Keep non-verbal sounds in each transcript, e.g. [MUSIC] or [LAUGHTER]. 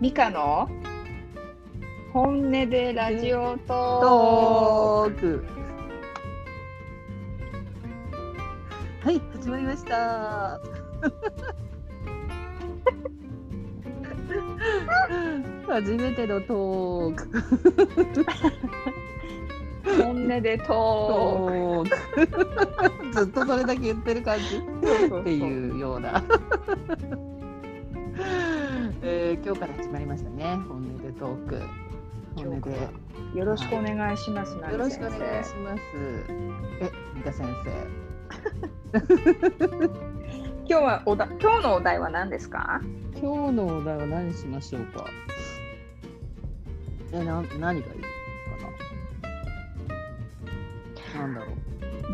ミカの本音でラジオトトーク。はい始まりました。[LAUGHS] 初めてのトーク。本音でトトーク。[LAUGHS] ずっとそれだけ言ってる感じ。っていうような、えー今日から始まりましたね。本音でトーク。本音で。よろしくお願いします。よろしくお願いします。え三田先今日はおだ今日のお題は何ですか？生今日のお題は何しましょうか？えな何がいいかな？なんだろ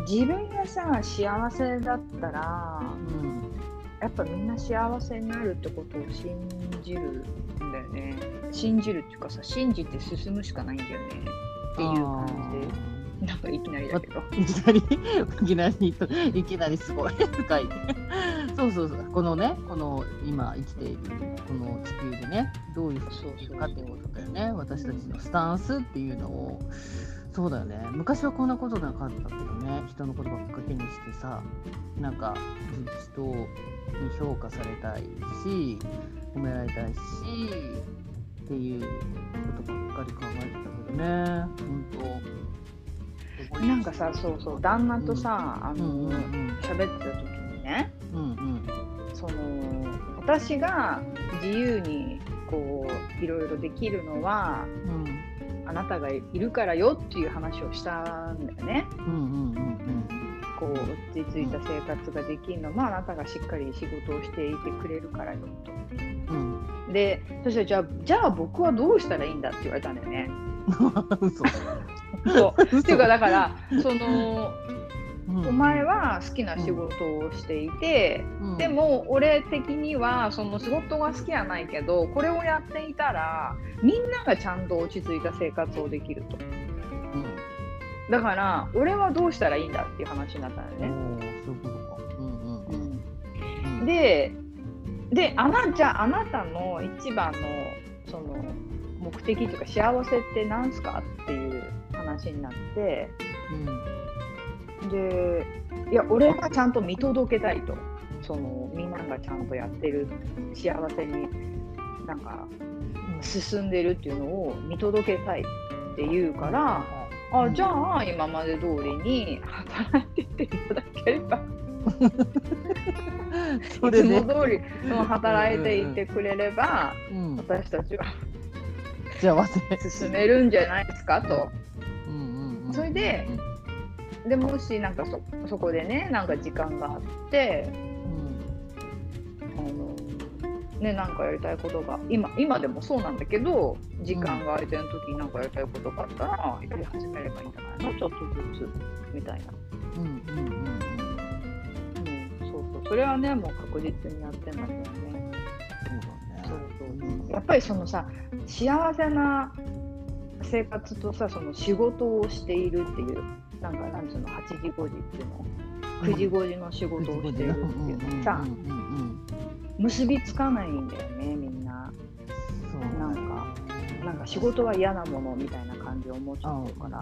自分がさ幸せだったらううんやっぱみんな幸せになるってことを信じるんだよね。信じるっていうかさ信じて進むしかないんだよねっていう感じでなんかいきなりだけど。いきなり、いきなりと、いきなりすごい深い。そうそうそう、このね、この今生きている、この地球でね、どういうふうに生きるかっていうことだよね。私たちのスタンスっていうのを。そうだよね。昔はこんなことなかったけどね、人のことばっかりにしてさ、なんか人に評価されたいし、褒められたいし。っていうことばっかり考えてたけどね、本当。なんかさそうそう。旦那とさ、あのうんうんうん。喋ってた時にね。うんうん。その私が自由にこういろいろできるのはうん。あなたがいるからよっていう話をしたんだよね。うんうんうんこう落ち着いた生活ができるの。もあなたがしっかり仕事をしていてくれるからよと。うん。うんでそしたらじゃあじゃあ僕はどうしたらいいんだって言われたんだよね。[LAUGHS] 嘘。そう。[LAUGHS] 嘘。っていうかだからそのうん。お前は好きな仕事をしていて、うん。でも俺的にはその仕事が好きじゃないけどこれをやっていたらみんながちゃんと落ち着いた生活をできると。うんだから俺はどうしたらいいんだっていう話になったんだおよね、ーそういうことか。うん。うん。うんうんでであなじゃああなたの一番のその目的というか幸せって何すかっていう話になって。でいや俺がちゃんと見届けたいと。そのみんながちゃんとやってる幸せになんか進んでるっていうのを見届けたいって言うから、あじゃあ今まで通りに働いていただければ。い [LAUGHS] つそれで。も通り働いていてくれればうん。私たちは。幸せ。進めるんじゃないですかと。うんうんうん。それででもしなんかそそこでねなんか時間があってねなんかやりたいことが今今でもそうなんだけど時間が空いてる時になんかやりたいことがあったらやり始めればいいんじゃないの？ちょっとずつみたいな、うんうんうん。うん。うん、そうそう。それはねもう確実にやってますよね。そうだね。そうそう。うんやっぱりそのさ幸せな生活とさその仕事をしているっていうなんかなんつうの8時5時っていうの？9時5時の仕事をしているっていうのさうんうんうんうん結びつかないんだよねみんなそうなんかなんか仕事は嫌なものみたいな感じを思っちゃってるから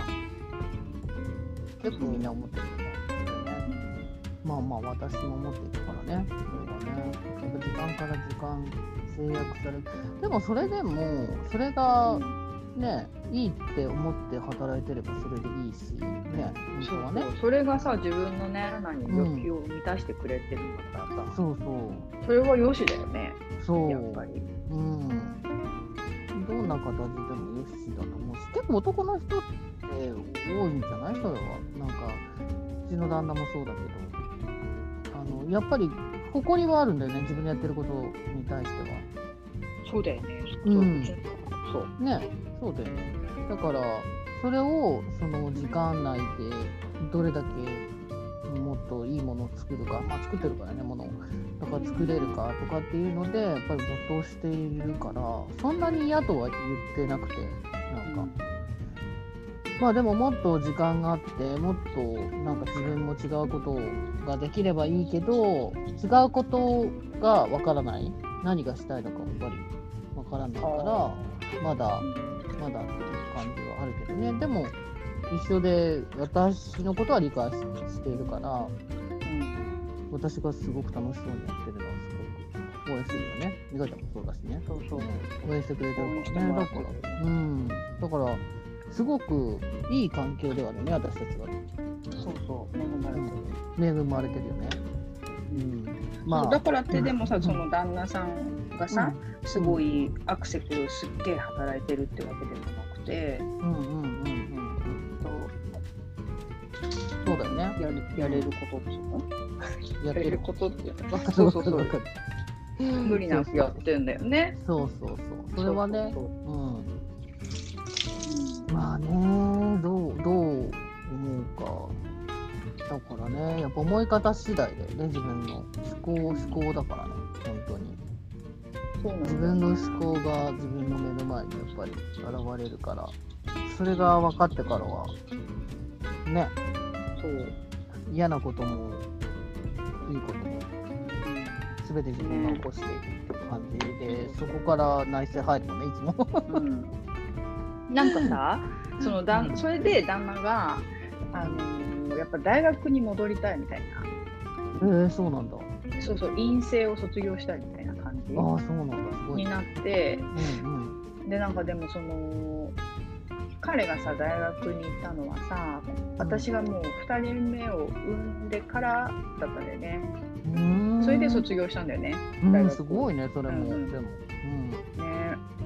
結構みんな思ってるよね。まあまあ私も思ってるからね。それはね。やっぱ時間から時間制約される。でもそれでもそれがねいいって思って働いてればそれでいいしね本当はね。それがさ自分のね何うん欲求を満たしてくれてるんだからさ、そうそうそれは良しだよねそう。やっぱりうん。どんな形でもよしだと思うし結構男の人って多いんじゃない？それは。なんかうちの旦那もそうだけどあのやっぱり誇りはあるんだよね自分でやってることに対しては。そうだよねうんそう。ねそうだよね。だからそれをその時間内でどれだけもっといいものを作るか、まあ、作ってるからねものを。だから作れるかとかっていうのでやっぱり没頭しているからそんなに嫌とは言ってなくてなんか、まあでももっと時間があってもっとなんか自分も違うことができればいいけど違うことがわからない。何がしたいのかやっぱりわからないからまだまだっていう感じはあるけどね。でも一緒で私のことは理解しているからうん私がすごく楽しそうにやってるのはすごく応援するよね。美香ちゃんもそうだしね。そうそう。応援してくれてるからね。だからうん。だからすごくいい環境ではね私たちは。そうそう。恵まれてる。恵まれてるよね。うん。まあ。だからってでもさ、うんその旦那さんがさ、すごいアクセクすっげえ働いてるってわけでもなくて、うんうんうんうんうん。そうだよね。やるやれることっていうの？やってることっていうの？そうそうそう。無理なくやってんだよね。そうそうそう。それはねそうそうう。ん。そうまあねどうどう思うか。だからねやっぱ思い方次第だよね自分の思考思考だからね本当に自分の思考が自分の目の前にやっぱり現れるから。それが分かってからはね。そう、嫌なこともいいことも全て自分が起こしていくって感じ。で、そこから内省入るのねいつも。うん、なんかさそのだうん。んそれで旦那が、あのーやっぱ大学に戻りたいみたいえー、そうなんだ。なそうそう院生を卒業したいみたいなああそうなんだ。すごい。になって。うんうん。でなんかでもその彼がさ大学に行ったのはさ私がもう2人目を産んでからだったんだよね。それで卒業したんだよね。うん、大学。すごいね、それも。うんうん。でも、ね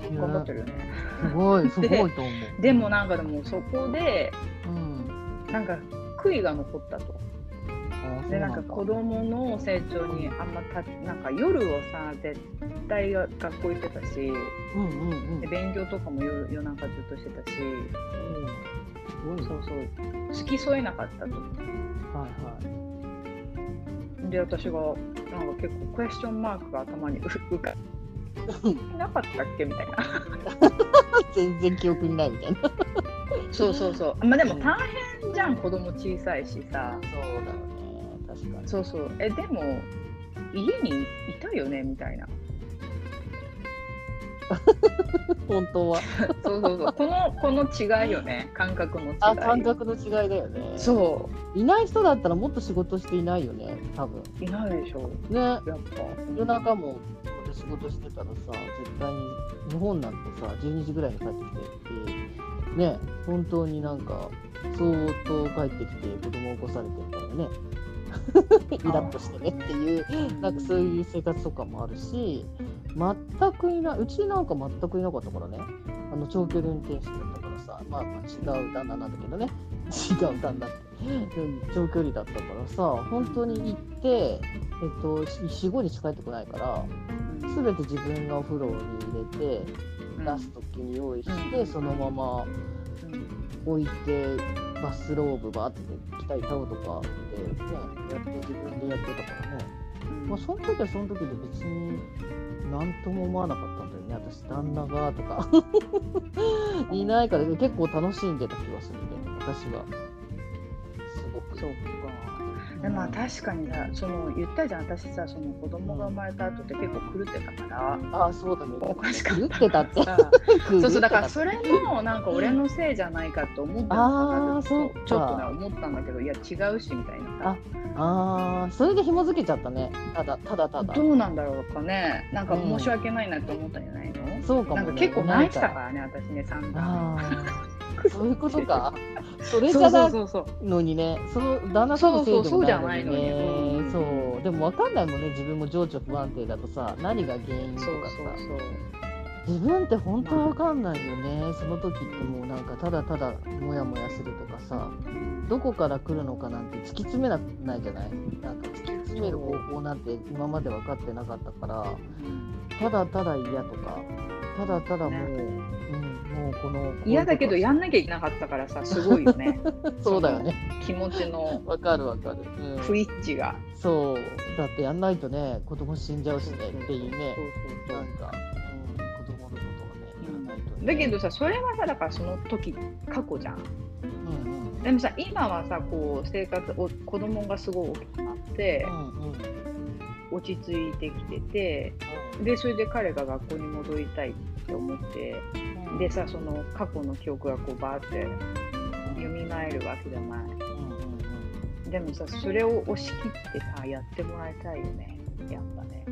うん。頑張ってるよね。すごい、すごいと思う。でもなんかでもそこでうん。なんか悔いが残ったとでなんか子供の成長にあんまたなんか夜をさ絶対が学校行ってたしうんうんうん。で勉強とかも夜夜中ずっとしてたし。うんすごい。そうそう。付き添えなかったとはいはい。で私がなんか結構クエスチョンマークが頭にう浮かなかったっけみたいな。[LAUGHS] 全然記憶にないみたいな。そうそうそう。まあでも大変じゃん子供小さいしさ。そうだよね、確かに。そうそう。えでも家にいたよね？みたいな。[LAUGHS] 本当は。[LAUGHS] そうそうそう。このこの違いよね。感覚の違い。あ、感覚の違いだよね。そいない人だったらもっと仕事していないよね、多分。ういないでしょ。ね、やっぱ。夜中も仕事してたらさ、絶対に日本なんてさ、12時ぐらいに帰ってきてって、ね、本当になんか、相当帰ってきて子供を起こされてみたいなね、[LAUGHS] イラッとしてねっていう、なんかそういう生活とかもあるし、全くいない、うちなんか全くいなかったからね、あの長距離運転手だったからさ、まあ、まあ違う旦那なんだけどね、[LAUGHS] 違う旦那って、長距離だったからさ、本当に行って、えっと、4、5日帰ってこないから、すべて自分がお風呂に入れて、出す時に用意して、うんそのまま置いて、バスローブバーって着たりタオルとかで、ね、やって自分でやってたからね。まあ、その時はその時で別に何とも思わなかったんだよね、私、旦那がとか [LAUGHS] いないから結構楽しんでた気がするね、私は。すごく。そうかでまあ確かに。さその言ったじゃん。私さその子供が生まれた後って結構狂ってたから、ああ、そうだね。おかしかっ狂ってたって。[LAUGHS] たそう。そうだからそれもなんか俺のせいじゃないかと思ったのあーそっか。ちょっとね思ったんだけどいや違うしみたいな。さああ、それで紐付けちゃったね。ただ、ただただ。どうなんだろうかね。なんか申し訳ないなって思ったんじゃないの、そうかも、ね。なんか結構泣いてたからね私ね散々。ああ、そういうことか。[LAUGHS] それじそうゃなそうそうそうのにね、その旦那さんのせいでもなないいのにのにね。うんそう、でも分かんないもんね、自分も情緒不安定だとさ、何が原因とかそうさ。そうそう自分って本当分かんないよね。その時ってもうなんかただただモヤモヤするとかさ、どこから来るのかなんて突き詰めないじゃない？なんか突き詰める方法なんて今まで分かってなかったから、ただただ嫌とか、ただただもう、ね。うん、もうこの。嫌だけどやんなきゃいけなかったからさすごいよね [LAUGHS] そうだよね。気持ちのわかるわかる。うん不一致がそう。だってやんないとね、子供死んじゃうしねっていうね。そうそうなんか、うん、子供のことをね、やらないと、ね。だけどさそれはさだからその時過去じゃんうんうん。でもさ今はさこう生活お子供がすごい大きくなってうんうん。落ち着いてきててでそれで彼が学校に戻りたいって思ってでさその過去の記憶がこうバーって蘇るわけじゃない。でもさそれを押し切ってさやってもらいたいよね。やっぱね。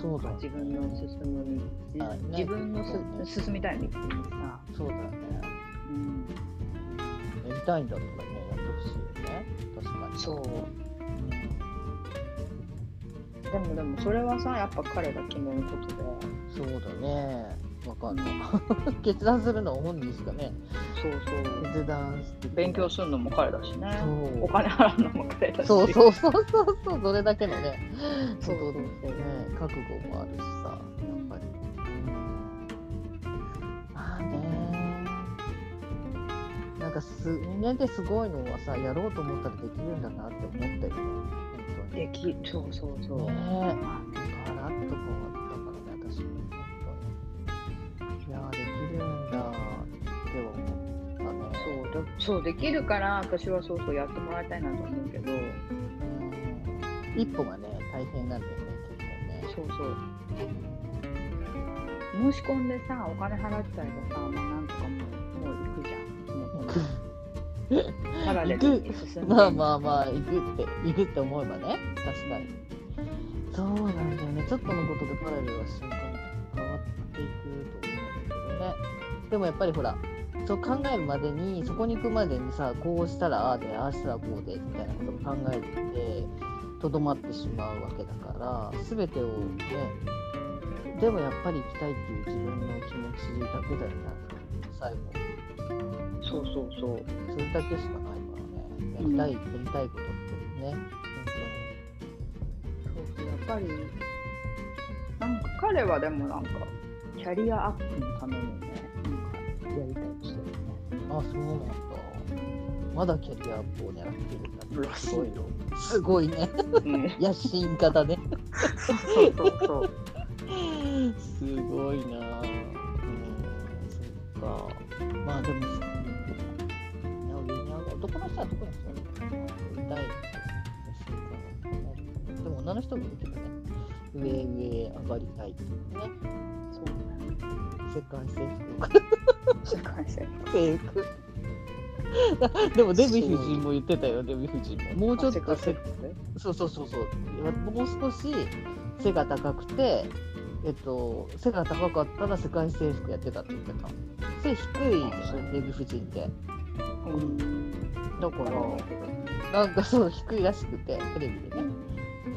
そうだ。自分の進む道、自分のす進みたい道にさ、そうだよねうん、やりたいんだったらねやってほしいよね。確かに。そう。でもでもそれはさやっぱ彼が決めることで。そうだねわかんない。[LAUGHS] 決断するのは本人しかね。そうそう。決断して勉強するのも彼だしね。そう。お金払うのも彼だし。そうそうそうそう。そうそれだけのねそうそうそう。ね覚悟もあるしさやっぱり。まあね。なんかす人間ってすごいのはさやろうと思ったらできるんだなって思ったよね。できそうそうそう、ね。えガラッと変わったからね私も本当にいやーできるんだ。って思ったねそうでそうできるから私はそうそうやってもらいたいなと思うけど。うん。一歩がね大変なんだよね結構ね。そうそう。申し込んでさお金払っちゃえばさもうなんとかもうもう行くじゃん。[LAUGHS] もうパラレルに進んで。まあまあまあ行くって行くって思えばね確かに。そうなんだよね。ちょっとのことでパラレルは瞬間に変わっていくと思うね。でもやっぱりほらそう考えるまでにそこに行くまでにさこうしたらああでああしたらこうでみたいなことを考えてとどまってしまうわけだから全てをねでもやっぱり行きたいっていう自分の気持ちだけだよね最後。そうそうそう。それだけしかないからね。やりたい、やりたいことってね。そうそう。やっぱりなんか彼はでもなんかキャリアアップのためにねなんかやりたいとしてるね。あ、そうなんだ。まだキャリアアップを狙ってるんだ。すごいよ。すごいね。うん野心家だね。そうそうそうすごいな。うん、そっか。まあでも、男の人は男の人はね、やりたいでも女の人もいるけどね。上上上がりたいっていうね。そうね。世界征服世界征制服でもデヴィ夫人も言ってたよデヴィ夫人も。もうちょっとせそうそうそうそう。もう少し背が高くてえっと背が高かったら世界征服やってたって言ってた。背低いじゃないデヴィ夫人って。うん。だからなんかそう低いらしくてテレビでね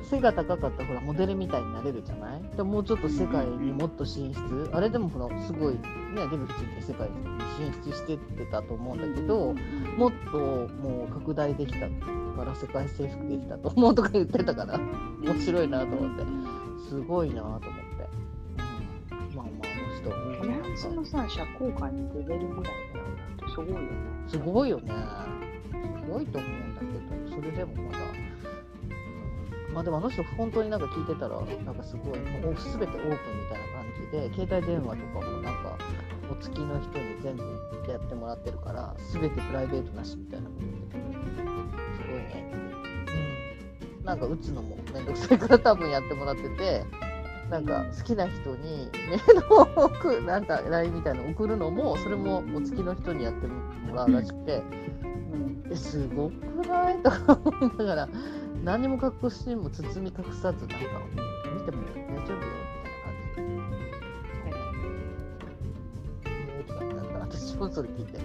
背が高かったらほらモデルみたいになれるじゃない？でもうちょっと世界にもっと進出。あれでもほらすごいねデヴィ夫人って世界に進出してってたと思うんだけど、もっともう拡大できたから世界征服できたと思うとか言ってたから面白いなと思って。すごいなと思って、うん、まあまああの人はフランスのさ社交界に出れるぐらいだすごいよね。すごいよね。すごいと思うんだけどそれでもまだ、うんまあでもあの人本当になんか聞いてたらなんかすごいもう全てオープンみたいな感じで携帯電話とかもなんかお付きの人に全部やってもらってるから全てプライベートなしみたいなすごいね。うん。なんか打つのもめんどくさいから多分やってもらっててなんか好きな人にメールを送るなんか LINE みたいなの送るのもそれもお付きの人にやってもらうらしくてうん。えすごくない？とか思いながら何も隠しも包み隠さずなんか見ても大丈夫よみたいな感じで。えーとかなんか私もそれ聞いて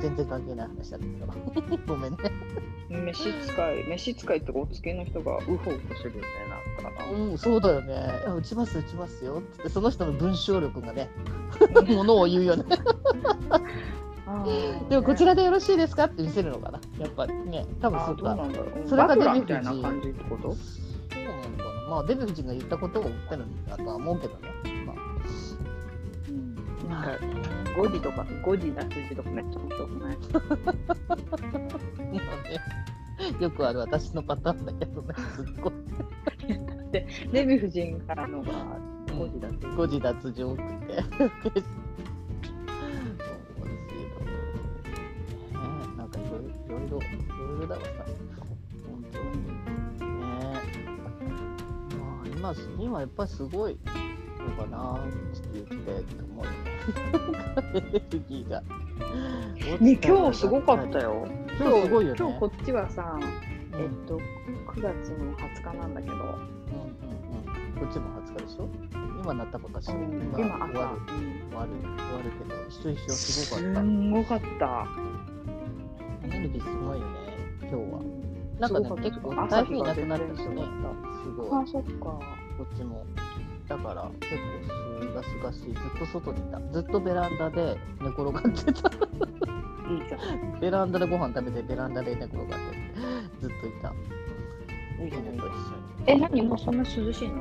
全然関係ない話だったけど [LAUGHS] ごめんね。召使い召使いってお付きの人がウホウホするよねなんかうんそうだよね。あ打ちます打ちますよってその人の文章力がね [LAUGHS] [LAUGHS] ものを言うよね。でもこちららでよろしいですか？って見せるのかな？やっぱりね。多分あそうか。それかバトラーデヴィ夫人みたいな感じってことそうなのかな。まあ、デヴィ夫人が言ったことを言ってるんだとは思うけどね。まあ、うん。なんかまあね語字とか語字出す字とかめっちゃ面白くないまあねよくある私のパターンだけどね、すっごい。[LAUGHS] デヴィ夫人からのが語字だって誤字脱字多くて。[LAUGHS] ろいろだわさ。本当に。ね。まあね、今今やっぱりすごいのかな地球ってって思うエネルギーが。[LAUGHS] ね今日すごかったよ。今日すごいよね。今日こっちはさ、うん。えっと9月の20日なんだけど、うんうんうん。こっちも20日でしょ？今なったことはし。うん今今朝。終わる。終わる終わるけど一緒一緒すすごかった。んごかった。エネルギーすごいよね今日はなんかねすごかった結構台風いなくなったしね全然違ったすごいあそっかこっちも。だから結構すがすがしい。ずっと外にいた。ずっとベランダで寝転がってた。いいじゃん [LAUGHS] ベランダでご飯食べて、ベランダで寝転がってずっといた。いいじゃんいいじゃんとえ何もうそんな涼しいの？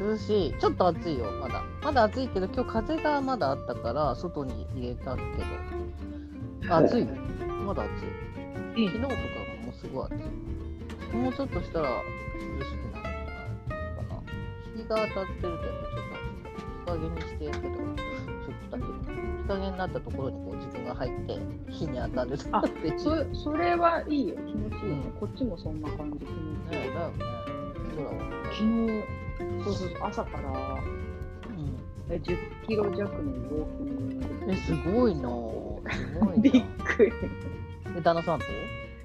涼しい。ちょっと暑いよ、まだ。まだ暑いけど、今日風がまだあったから、外に入れたけど。暑いよ。まだ暑い。昨日とかもすごい暑い。もうちょっとしたら涼しくなるかな。日が当たってるとやっぱちょっと暑い。日陰にしてるけど、ちょっとだけ。日陰になったところにこう自分が入って、日に当たるあって。そそれはいいよ気持ちいいよ、うんこっちもそんな感じ気持ちいいねだよね。空を。昨日そうそうそう朝からうん。え10キロ弱のウォーキングえ、すごいなぁ。すごい [LAUGHS] びっな。くりで、旦那さんと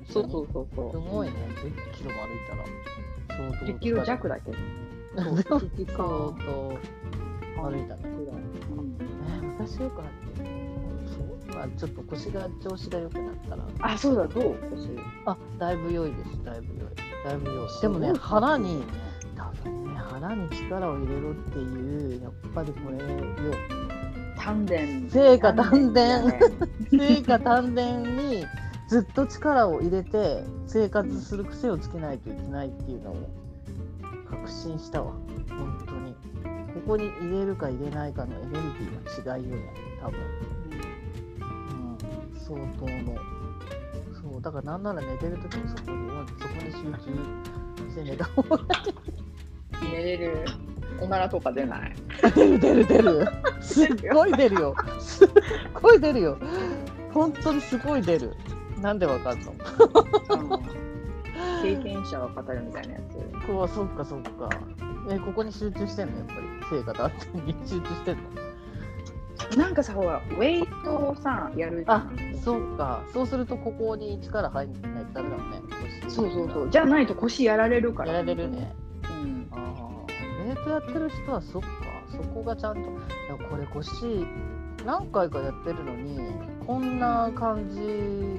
そうそうそうそすうごいね。10キロも歩いたら。相当10キロ弱だけどそう1時相間当歩いたらえー、私よく歩いてる。そう？まあちょっと腰が調子が良くなったら。あそうだどう？腰あ、だいぶ良いです。だいぶ良い。だいぶ良い。すでもね、腹に、多分ね、腹に力を入れろっていう、やっぱりこれよ。丹田成果丹田だね [LAUGHS] 成果丹田にずっと力を入れて生活する癖をつけないといけないっていうのを確信したわ。本当に。ここに入れるか入れないかのエネルギーの違いよね。多分、うん、相当の。そう。だからなんなら寝てる時にそこにそこに集中して寝た方が寝れる。おならとか出ない。出る出る出る。[LAUGHS] すっごい出るよ。すっごい出るよ。本当にすごい出るなんでわかんの？経験者が語るみたいなやつ。こうそっかそっか。えここに集中してんの？やっぱり。成果だって。に [LAUGHS] 集中してんの？なんかさほらウェイトをさやるじゃあんそうか。そうするとここに力入んないとダメだもんね。腰。そうそうそう。じゃないと腰やられるから。やられるね。うん。ああウェイトやってる人はそっか。そこがちゃんと。いやこれ腰何回かやってるのにこんな感じ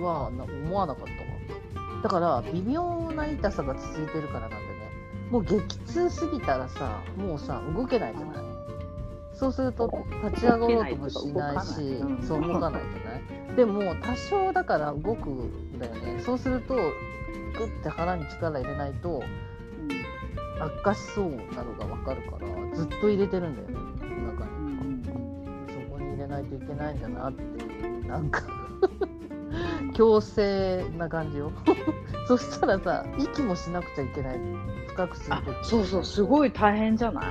はな思わなかったわ。だから微妙な痛さが続いてるからなんでね。もう激痛すぎたらさもうさ動けないじゃない。そうすると立ち上がろうともしないしうんそう動かないじゃないでも多少だから動くんだよね。そうするとグッて腹に力入れないと悪化しそうなのが分かるからずっと入れてるんだよね。お腹にうんうん。そこに入れないといけないんだなっていうなんか強制な感じよ。[LAUGHS] そしたらさ息もしなくちゃいけない。深くするあとそうそうすごい大変じゃな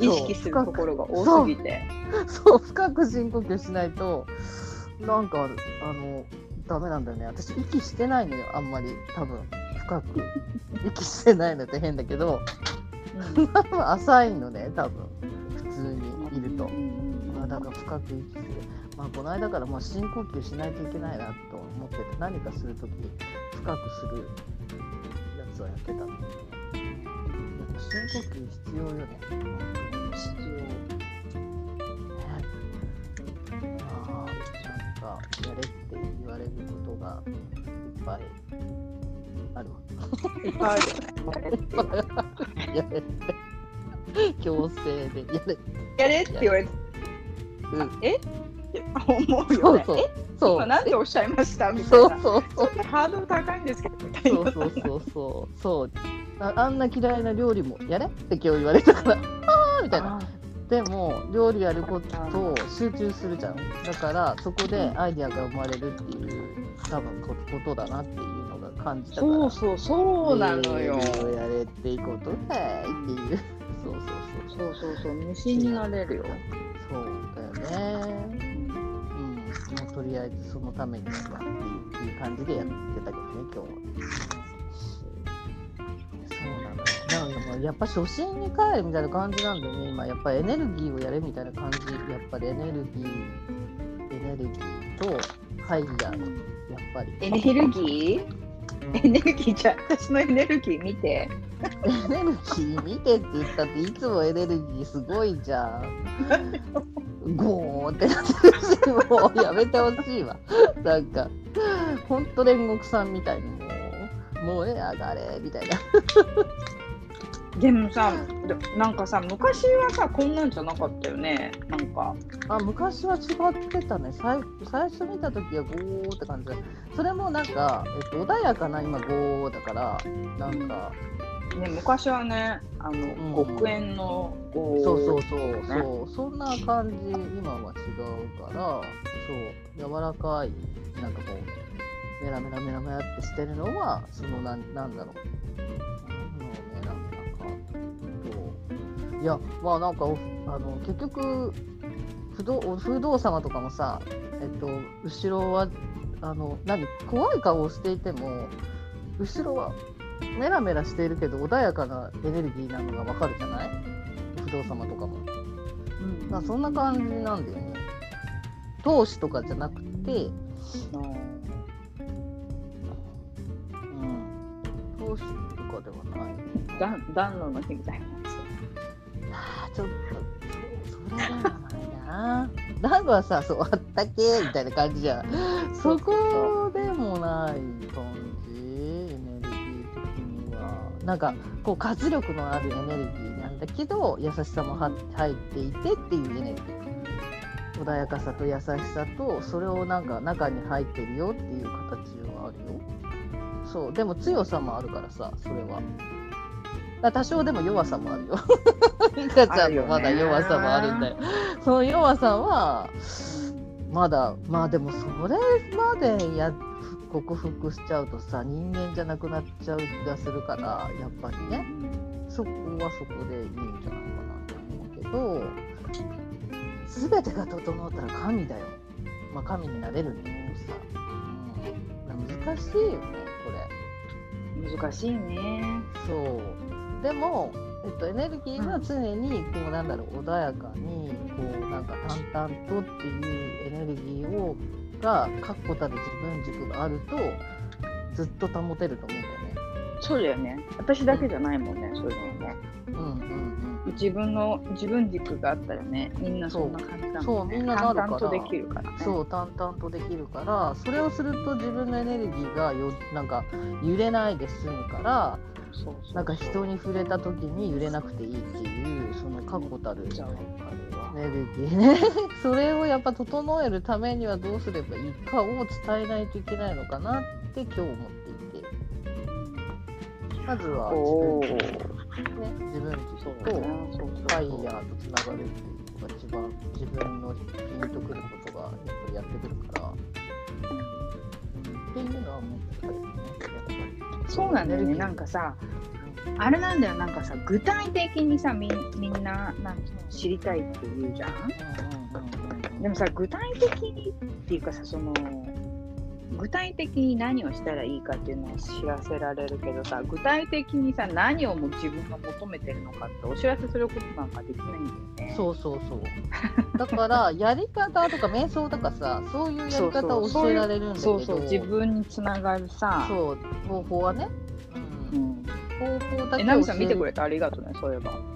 い？意識するところが多すぎて。そう深く深呼吸しないとなんかあのダメなんだよね。私息してないのよあんまり。多分。深く。息してないのって変だけど。[LAUGHS] 浅いのね多分。普通にいると。まあ、だから深く息する。まあ、この間からまあ深呼吸しないといけないなと思ってて、何かするとき、深くするやつはやってたん深呼吸必要よね。必ね。まあ、なんか、やれって言われることがいっぱいあるわ。要いっぱいある。[LAUGHS] やれって。強制でやれ。やれって言われてうん、え？思うよね。そうそう。そう。今なんでおっしゃいました？みたそいうなそう。そう。ハードル高いんですけど。みたいなそうそうそうそう。そう。ああんな嫌いな料理もやれって今日言われたから。あーみたいな。あでも料理やることと集中するじゃん。だからそこでアイディアが生まれるっていう多分こことだなっていうのが感じたから。そうそうそうなのよ。やれっていうことはいっていう。そうそうそう。そうそうそう無心になれるよ。そうだよねとりあえずそのためにはっていう感じでやってたけどね今日は。そうなのよ。なんかもうやっぱ初心に帰るみたいな感じなんだよね今やっぱエネルギーをやれみたいな感じやっぱりエネルギー？エネルギーとハイヤーとやっぱりエネルギー？エネルギーじゃ私のエネルギー見てエネルギー見てって言ったっていつもエネルギーすごいじゃん。ゴーってなってるしもうやめてほしいわ。なんかほんと煉獄さんみたいにもう燃え上がれみたいな。でもさでなんかさ昔はさこんなんじゃなかったよね。なんか。あ昔は違ってたね。最最初見た時はゴーって感じでそれもなんか、えっと、穏やかな今ゴーだからなんか。ね昔はねあの、ん。黒煙のこうそうそうそう。ねそうそんな感じ今は違うからそう。柔らかいなんかこうメラメラメラメラってしてるのはそのなんなんだろうかといやまあなんかおあの結局不動お不動様とかもさえっと後ろはあの何怖い顔をしていても後ろはメラメラしているけど穏やかなエネルギーなのがわかるじゃない？不動様とかも。うんまあそんな感じなんだよね。投資とかじゃなくて、うん、投資とかではない。暖暖炉の日みたいなやあーちょっと、それはないな。なんかはさ、そう、あったけみたいな感じじゃん。そこでもない感じ、エネルギー的には。なんか、こう、活力のあるエネルギーなんだけど、優しさも入っていてっていうエネルギー。穏やかさと優しさと、それをなんか中に入ってるよっていう形はあるよ。そう、でも強さもあるからさ、それは。多少でも弱さもあるよ。[LAUGHS] リカちゃんもまだ弱さもあるんだよ。その弱さは、まだ、まあでもそれまでや克服しちゃうとさ、人間じゃなくなっちゃう気がするから、やっぱりね、そこはそこでいいんじゃないかなと思うけど、すべてが整ったら神だよ。まあ神になれるんだけどさ、うん、難しいよね、これ。難しいねそう。でも、えっと、エネルギーは常に、こう、なんだろう、穏やかに、こう、なんか淡々とっていうエネルギーを、が、確固たる自分軸があると、ずっと保てると思うんだよね。そうだよね。私だけじゃないもんねそういうのはね。うんうん自分の自分軸があったらねみんなそんな感じだもんね。そう。みんななるから。淡々とできるからね。うん。そう、淡々とできるから、それをすると自分のエネルギーがよ、なんか、揺れないで済むから、そうなんか人に触れた時に揺れなくていいっていう、その確固たるエネルギーね。[LAUGHS] それをやっぱ整えるためにはどうすればいいかを伝えないといけないのかなって今日思っていて。まずはお自分ーと、ね、自分とファイヤーとつながるっていうのが一番自分のピンとくることがやっぱりやってくるから。っていうのはそうなんだよね。なんかさあれなんだよ。なんかさ具体的にさみみんななん知りたいって言うじゃん。でもさ具体的にっていうかさその具体的に何をしたらいいかっていうのを知らせられるけどさ具体的にさ何をも自分が求めてるのかってお知らせすることなんかできないんだよね。そうそうそう。だから、[LAUGHS] やり方とか瞑想とかさ、そういうやり方を教えられるんだけど、そうそう自分につながるさ。そう方法はね。う、うんん、方法だけえ、ナミさん見てくれれてありがとうね、そういえば。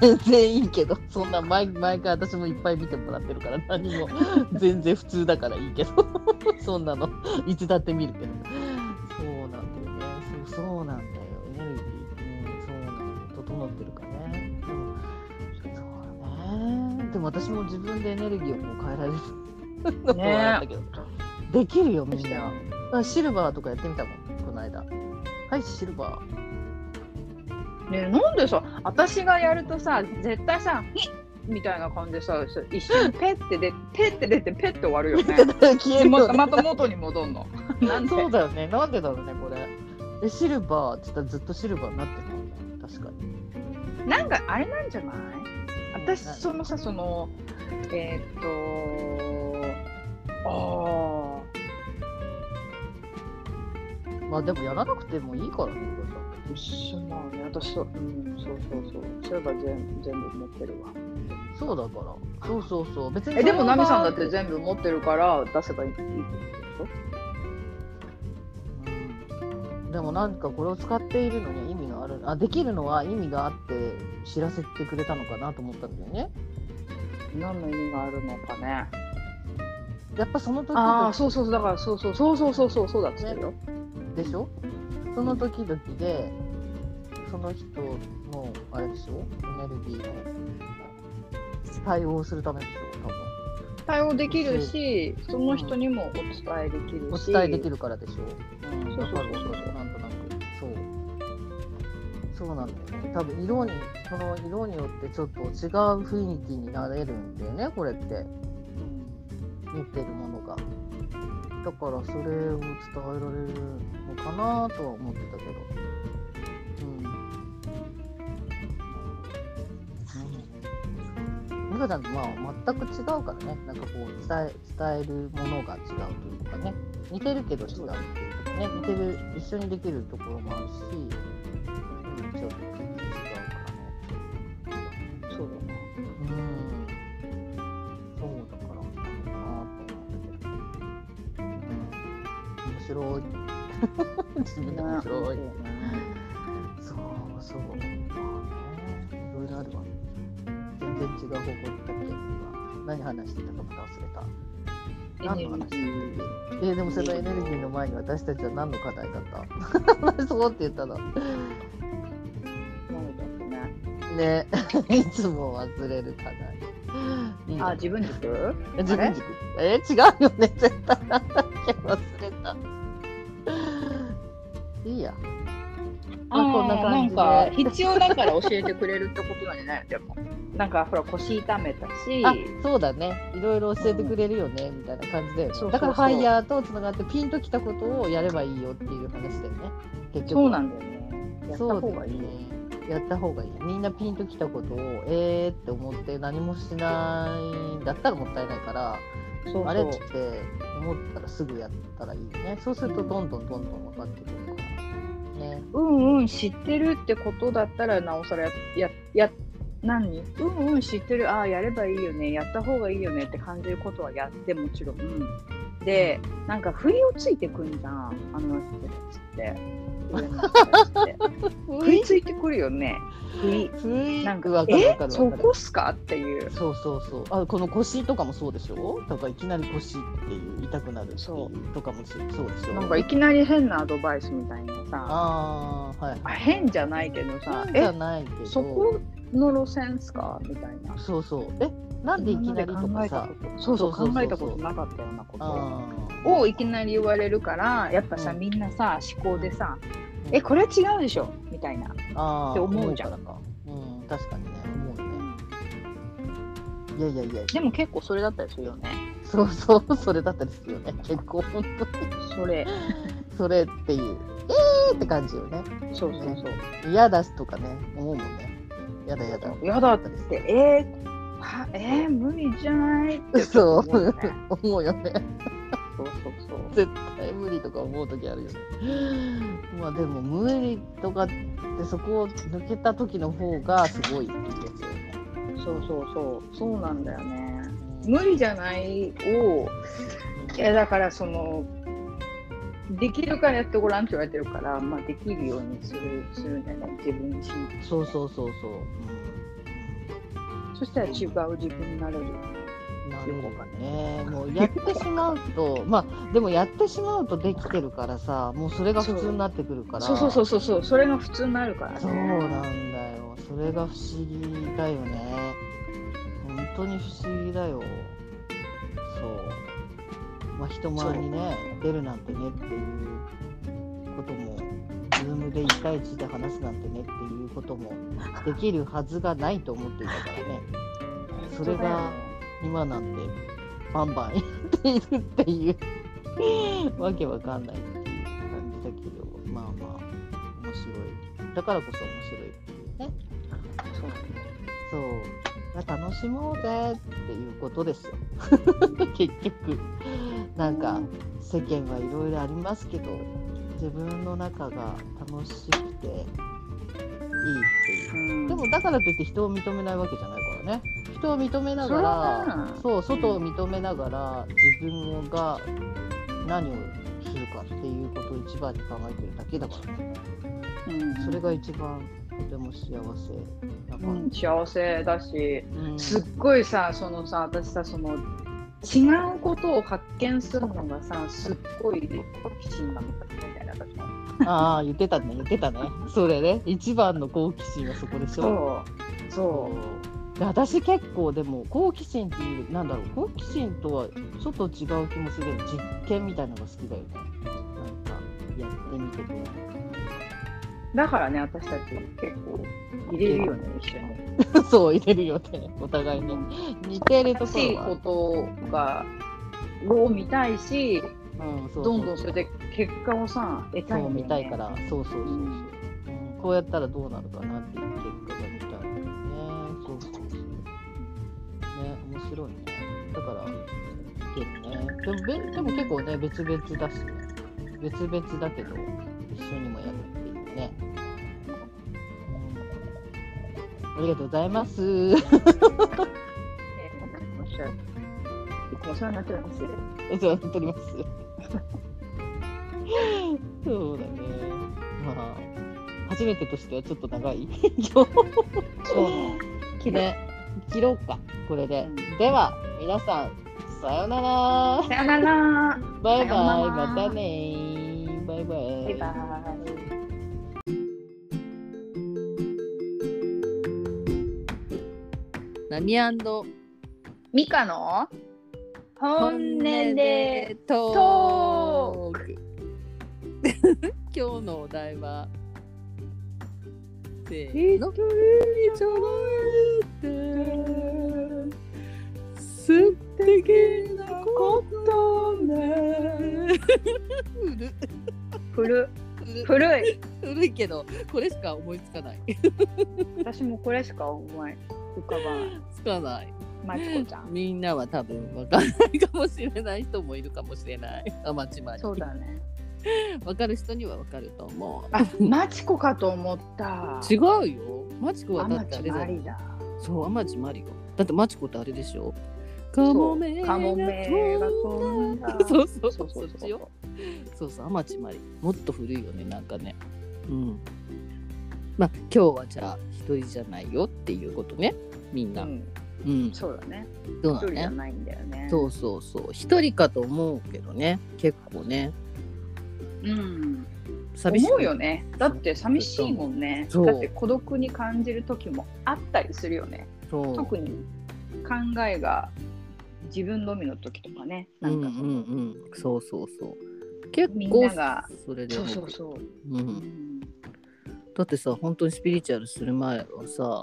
全然いいけど、そんな毎毎回私もいっぱい見てもらってるから、何も全然普通だからいいけど、そんなの、いつだって見るけど。そうなんだよね。そうそうなんだよ。エネルギー、うん、そうなの。整ってるからね。でも、そうね。でも私も自分でエネルギーをこう変えられるのもあったけど、できるよ、みんな。あシルバーとかやってみたもん、この間。はい、シルバー。ねなんでさ、私がやるとさ、絶対さ、ヒッみたいな感じでさ、一瞬に [LAUGHS] ペッて出ペッて出てペッて終わるよね。[LAUGHS] 消えるまたまた元に戻んの。なんで？そうだよね。なんでだろうね、これ。え、シルバーって言ったらずっとシルバーになってたんだよ。確かに。なんかあれなんじゃない？私何？そのさそのえーっとあまあでもやらなくてもいいからね一緒まあね。私そううんそうそうそう。そういえば全全部持ってるわ。そうだから。そうそうそう。別にえでもナミさんだっ場て全部持ってるから出せばいいってこうん。でもなんかこれを使っているのには意味がある。あできるのは意味があって知らせてくれたのかなと思ったんだよね。と何の意味があるのかね。やっぱその時ああ々そうそうそう。だからそうそう。そうそうそうそう。だっつってるよ、でしょ？その時々でその人のあれでしょ？エネルギーの対応するためでしょ？対応できるしその人にもお伝えできる多分おし伝えできるからでしょ、うん、そうそうそうわかるわかる。なんとなく。そう。そうなんだよね。多分色にその色によってちょっと違う雰囲気になれるんだよねこれって。持ってるものがだからそれを伝えられるのかなとは思ってたけど。うん。美香ちゃんとまあ全く違うからね。なんかこう伝え伝えるものが違うというかね。似てるけど違うっていうとこね。似てる一緒にできるところもあるし、うん、ちょっと違うからねそうだね白い。[LAUGHS] 自分で面白い。そうそう。まあね、いろいろあるわ。全然違う方向行ったっけ今何話してたかまた忘れた。エネルギーえーでもそのエネルギーの前に私たちは何の課題だった？[LAUGHS] そうって言ったの。ね [LAUGHS] いつも忘れる課題。いいねあ自分軸自分軸え違うよね。[LAUGHS] 絶対なんだっけ忘れた。いいや。まあこんな感じで。なんか必要だから教えてくれるってことなんじゃない。でも。なんかほら腰痛めたし。あそうだね。いろいろ教えてくれるよね、みたいな感じでそうそうそう。だからファイヤーとつながってピンときたことをやればいいよっていう話だよね。結局。そうなんだよね。やったそう方がいいやった方がいい。みんなピンときたことをえーって思って何もしないんだったらもったいないからそうあれって思ったらすぐやったらいいよね。そうするとどんどんどんどん分かってくるからね。うんうん知ってるってことだったらなおさらややや何？うんうん知ってる。ああやればいいよね。やった方がいいよねって感じることはやってもちろん。でなんか不意をついてくんじゃん。あの人たちって [LAUGHS] 食いついてくるよね。不意ふい。なんかわかるかるそこっすか？っていう。そうそうそう。あこの腰とかもそうでしょ？だからいきなり腰っていう痛くなるそう。とかもそうでしょ？なんかいきなり変なアドバイスみたいなさ。ああはいあ変じゃないけどさ。変じゃえないけど。そこの路線っすか？みたいな。そうそう。え？なんでいきなりとかさ。そうそう考えたことなかったようなことあをいきなり言われるからやっぱさ、うん。みんなさ思考でさーえこれは違うでしょ？みたいな。って思うじゃん。うん確かにね思うね。いやいやいや。でも結構それだったりするよね。そうそうそれだったりするよね。結構本当に。それ。それっていう。えーって感じよね。そうそうそう。嫌だとかね思うもんね。やだやだ。やだってえー、はえー、無理じゃない？ってそう思うよね。思うよねそうそうそう。絶対無理とか思う時あるよね。まあでも無理とかってそこを抜けた時の方がすごいっていう。やつよねそうそうそうそう。なんだよね無理じゃないをいやだからそのできるからやってごらんって言われてるから、まあ、できるようにするするんだよね。自分自身。そうそうそうそう、そしたら違う自分になれる。うん、なるほどね。もうやってしまうと [LAUGHS] まあでもやってしまうとできてるからさもうそれが普通になってくるから。そうそうそうそうそうそれが普通になるからね。そうなんだよ。それが不思議だよね。本当に不思議だよ。そう。まあ人前にね出るなんてねっていうこともズームで1対1で話すなんてねっていうこともできるはずがないと思っていたからね。それが今なんてバンバンやっているっていうわけわかんないっていう感じだけどまあまあ面白い。だからこそ面白いっていうね。そう。そう楽しもうぜっていうことですよ。[LAUGHS] 結局。なんか世間はいろいろありますけど自分の中が楽しくていいっていう。うんでもだからといって人を認めないわけじゃないからね。人を認めながらそう外を認めながら自分が何をするかっていうことを一番に考えてるだけだからね。うんそれが一番とても幸せだから。うん、幸せだしうんすっごいさそのさ私さその違うことを発見するのがさすっごい好奇心なんだみたいな私も。ああ言ってたね言ってたね。それね。一番の好奇心はそこでしょ。そう。そで私結構でも好奇心っていうなんだろう。好奇心とはちょっと違う気もする実験みたいなのが好きだよね。なんかやってみてこうだからね私たち結構入れるよね一緒に。う [LAUGHS] そう入れるよね。お互いね。似てるとこ楽しいことがを見たいしどんどんそれで結果をさ得たいね。そう見たいからそうそうそうそう、うん。うんこうやったらどうなるかなっていう結果が見たいよね。そうそうそう。ね面白いね。だからけどねでもべでも結構ね別々だしね。別々だけど一緒にもやるっていうね、うん。ありがとうございます。えーおっお世話になっておりますお世話？になっております [LAUGHS] そうだね。まあ初めてとしてはちょっと長い。今日そう。切れ切ろうかこれで、うん。では皆さんさようなら。さよなら。バイバイまたね。バイバイ。バイバイ。ナミミカの？本音でトトーク。[LAUGHS] 今日のお題はせーの。素敵なことね。古古古い。古いけどこれしか思いつかない。私もこれしか思い浮かばない。[LAUGHS] つかないまちこちゃん。みんなは多分わかんないかもしれない人もいるかもしれない。[LAUGHS] あまちまりそうだね。わかる人にはわかると思う。あまちこかと思った。違うよ。マチコはだあまちってあれじゃん。そう天地マリよ。だってマチコってあれでしょ。カモメが飛んだ。[LAUGHS] そうそう。そううそそう。そうそうそう天地マリ。もっと古いよねなんかね。うん。まあ今日はじゃあ一人じゃないよっていうことね。みんな。うんうん、そうだね。そうだ一人じゃねないんだよね。そうそうそう。一人かと思うけどね。結構ね。うん。寂しい。思うよね。だって寂しいもんね。だって孤独に感じる時もあったりするよね。そう。特に考えが自分のみの時とかね。なんか。うんうんうん。そうそうそう。結みん構なが。それでそう思そうそう、う、うん。んだってさ本当にスピリチュアルする前はさ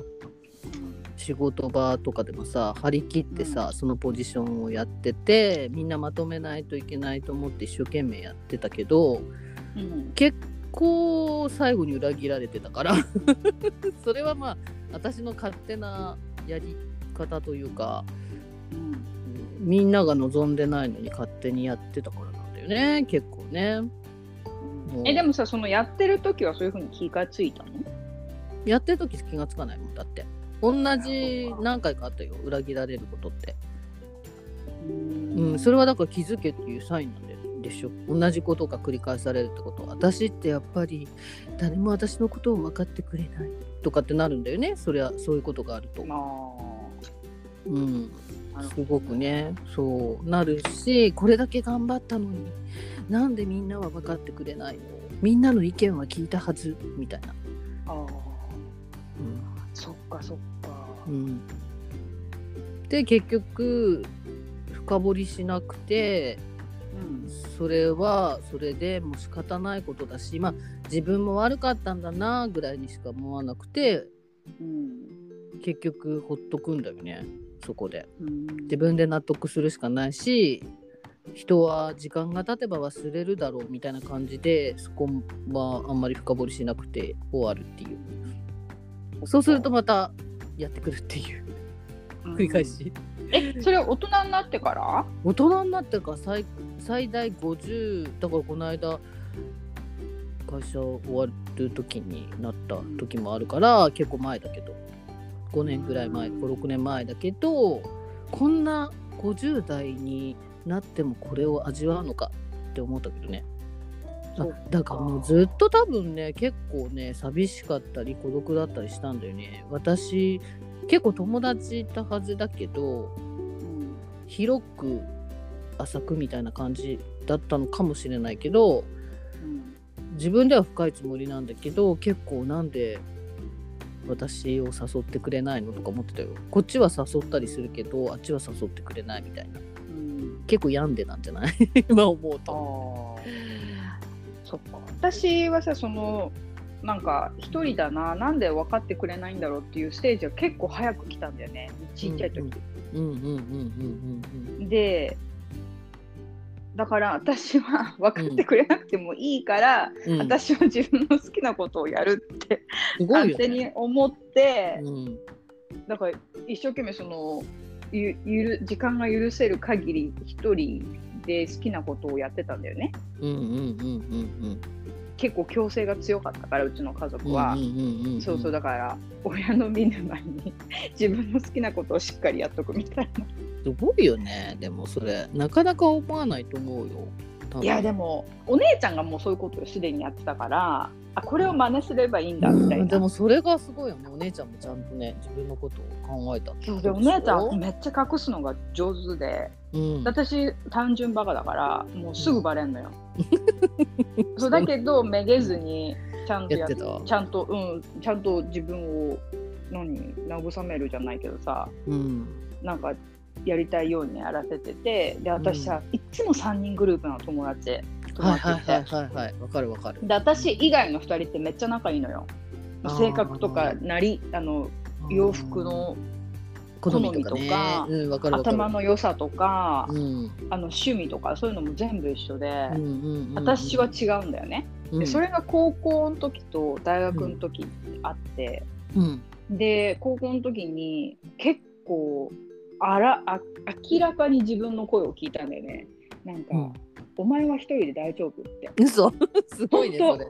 仕事場とかでもさ張り切ってさ、うん。そのポジションをやっててみんなまとめないといけないと思って一生懸命やってたけどうん。結構最後に裏切られてたから。[LAUGHS] それはまあ私の勝手なやり方というかうん。みんなが望んでないのに勝手にやってたからなんだよね結構ね。えでもさそのやってる時はそういうふうに気がついたの？やってる時気がつかないもんだって同じ何回かあったよ裏切られることって。うん、それはだから気づけっていうサインなんででしょ？同じことが繰り返されるってこと私ってやっぱり誰も私のことを分かってくれない。とかってなるんだよね。そりゃそういうことがあると、あうん、すごくね。そう。なるしこれだけ頑張ったのになんでみんなは分かってくれないの？みんなの意見は聞いたはず。みたいな、そっかそっか。うん、で結局深掘りしなくてうん。それはそれでもう仕方ないことだしまあ自分も悪かったんだなぐらいにしか思わなくてうん。結局ほっとくんだよねそこで。うん。自分で納得するしかないし人は時間が経てば忘れるだろうみたいな感じでそこはあんまり深掘りしなくて終わるっていうそうするとまたやってくるっていう。繰り返し、えそれは大人になってから？大人になってから最最大50だからこの間会社終わる時になった時もあるから結構前だけど。5年ぐらい前56年前だけどこんな50代になってもこれを味わうのかって思ったけどねだからもうずっと多分ね結構ね寂しかったり孤独だったりしたんだよね。私結構友達いたはずだけどうん。広く浅くみたいな感じだったのかもしれないけどうん。自分では深いつもりなんだけど結構なんで私を誘ってくれないのとか思ってたよ。こっちは誘ったりするけどあっちは誘ってくれないみたいな。うん。結構病んでなんじゃない？[LAUGHS] 今思うあとーそっか。私はさそのなんか一人だななんで分かってくれないんだろうっていうステージが結構早く来たんだよね。ちっちゃい時、でだから私は [LAUGHS] 分かってくれなくてもいいから、うん。うん私は自分の好きなことをやるって勝手ねに思って、うん。だから一生懸命そのゆゆる時間が許せる限り一人で好きなことをやってたんだよね。うんうんうんうん結構強制が強かったからうちの家族うんは、うんうんうんうん。そうそうだから親の見ぬ間に [LAUGHS] 自分の好きなことをしっかりやっとくみたいな。すごいよね。でもそれなかなか思わないと思うよ。いやでもお姉ちゃんがもうそういうことをすでにやってたからあこれを真似すればいいんだみたいな、うん。でもそれがすごいよね。お姉ちゃんもちゃんとね自分のことを考えたそうでお姉ちゃんめっちゃ隠すのが上手でうん。私単純バカだからもうすぐバレんのよ、[LAUGHS] そうだけどめげずにちゃんとややってた。ちゃんとうんちゃんと自分を何慰めるじゃないけどさうん。なんかやりたいようにやらせててで私さ、いっつも3人グループの友達友はい達って、はいはいはい。はいわかるわかる。で私以外の2人ってめっちゃ仲いいのよ。性格とかなりあの洋服の好みとかね。うん頭の良さとか、うん。あの趣味とかそういうのも全部一緒で、うんうんうんうん。私は違うんだよね、うん。でそれが高校の時と大学の時あって、うん。で高校の時に結構あらあ明らかに自分の声を聞いたんだよね。なんか、うん。お前は一人で大丈夫って。嘘。[LAUGHS] すごいねそれ。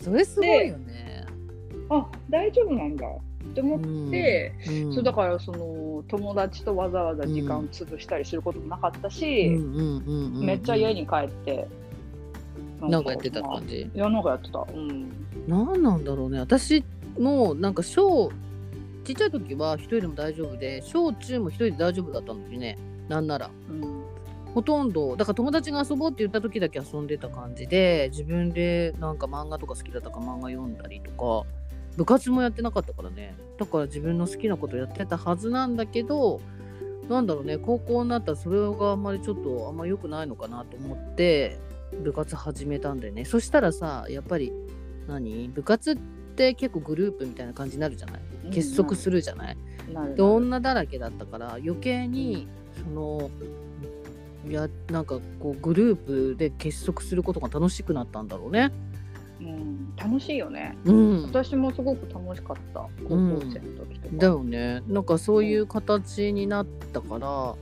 それすごいよね。あ大丈夫なんだ。って思って、うん。そうだからその友達とわざわざ時間潰したりすることもなかったし、めっちゃ家に帰ってなんかやってたまあ感じいやなんかやってた。うん。何なんだろうね。私もなんか小ちっちゃい時は一人でも大丈夫で小中も一人で大丈夫だったのにね。なんなら。うん。ほとんどだから友達が遊ぼうって言った時だけ遊んでた感じで自分でなんか漫画とか好きだったから漫画読んだりとか部活もやってなかったからね。だから自分の好きなことやってたはずなんだけどなんだろうね高校になったらそれがあんまりちょっとあんま良くないのかなと思って部活始めたんだよね。そしたらさやっぱり何？部活って結構グループみたいな感じになるじゃない？結束するじゃない、で女だらけだったから余計にそのいやなんかこうグループで結束することが楽しくなったんだろうね。うん、楽しいよね。うん、私もすごく楽しかった。高校生の時とか、だよね。なんかそういう形になったから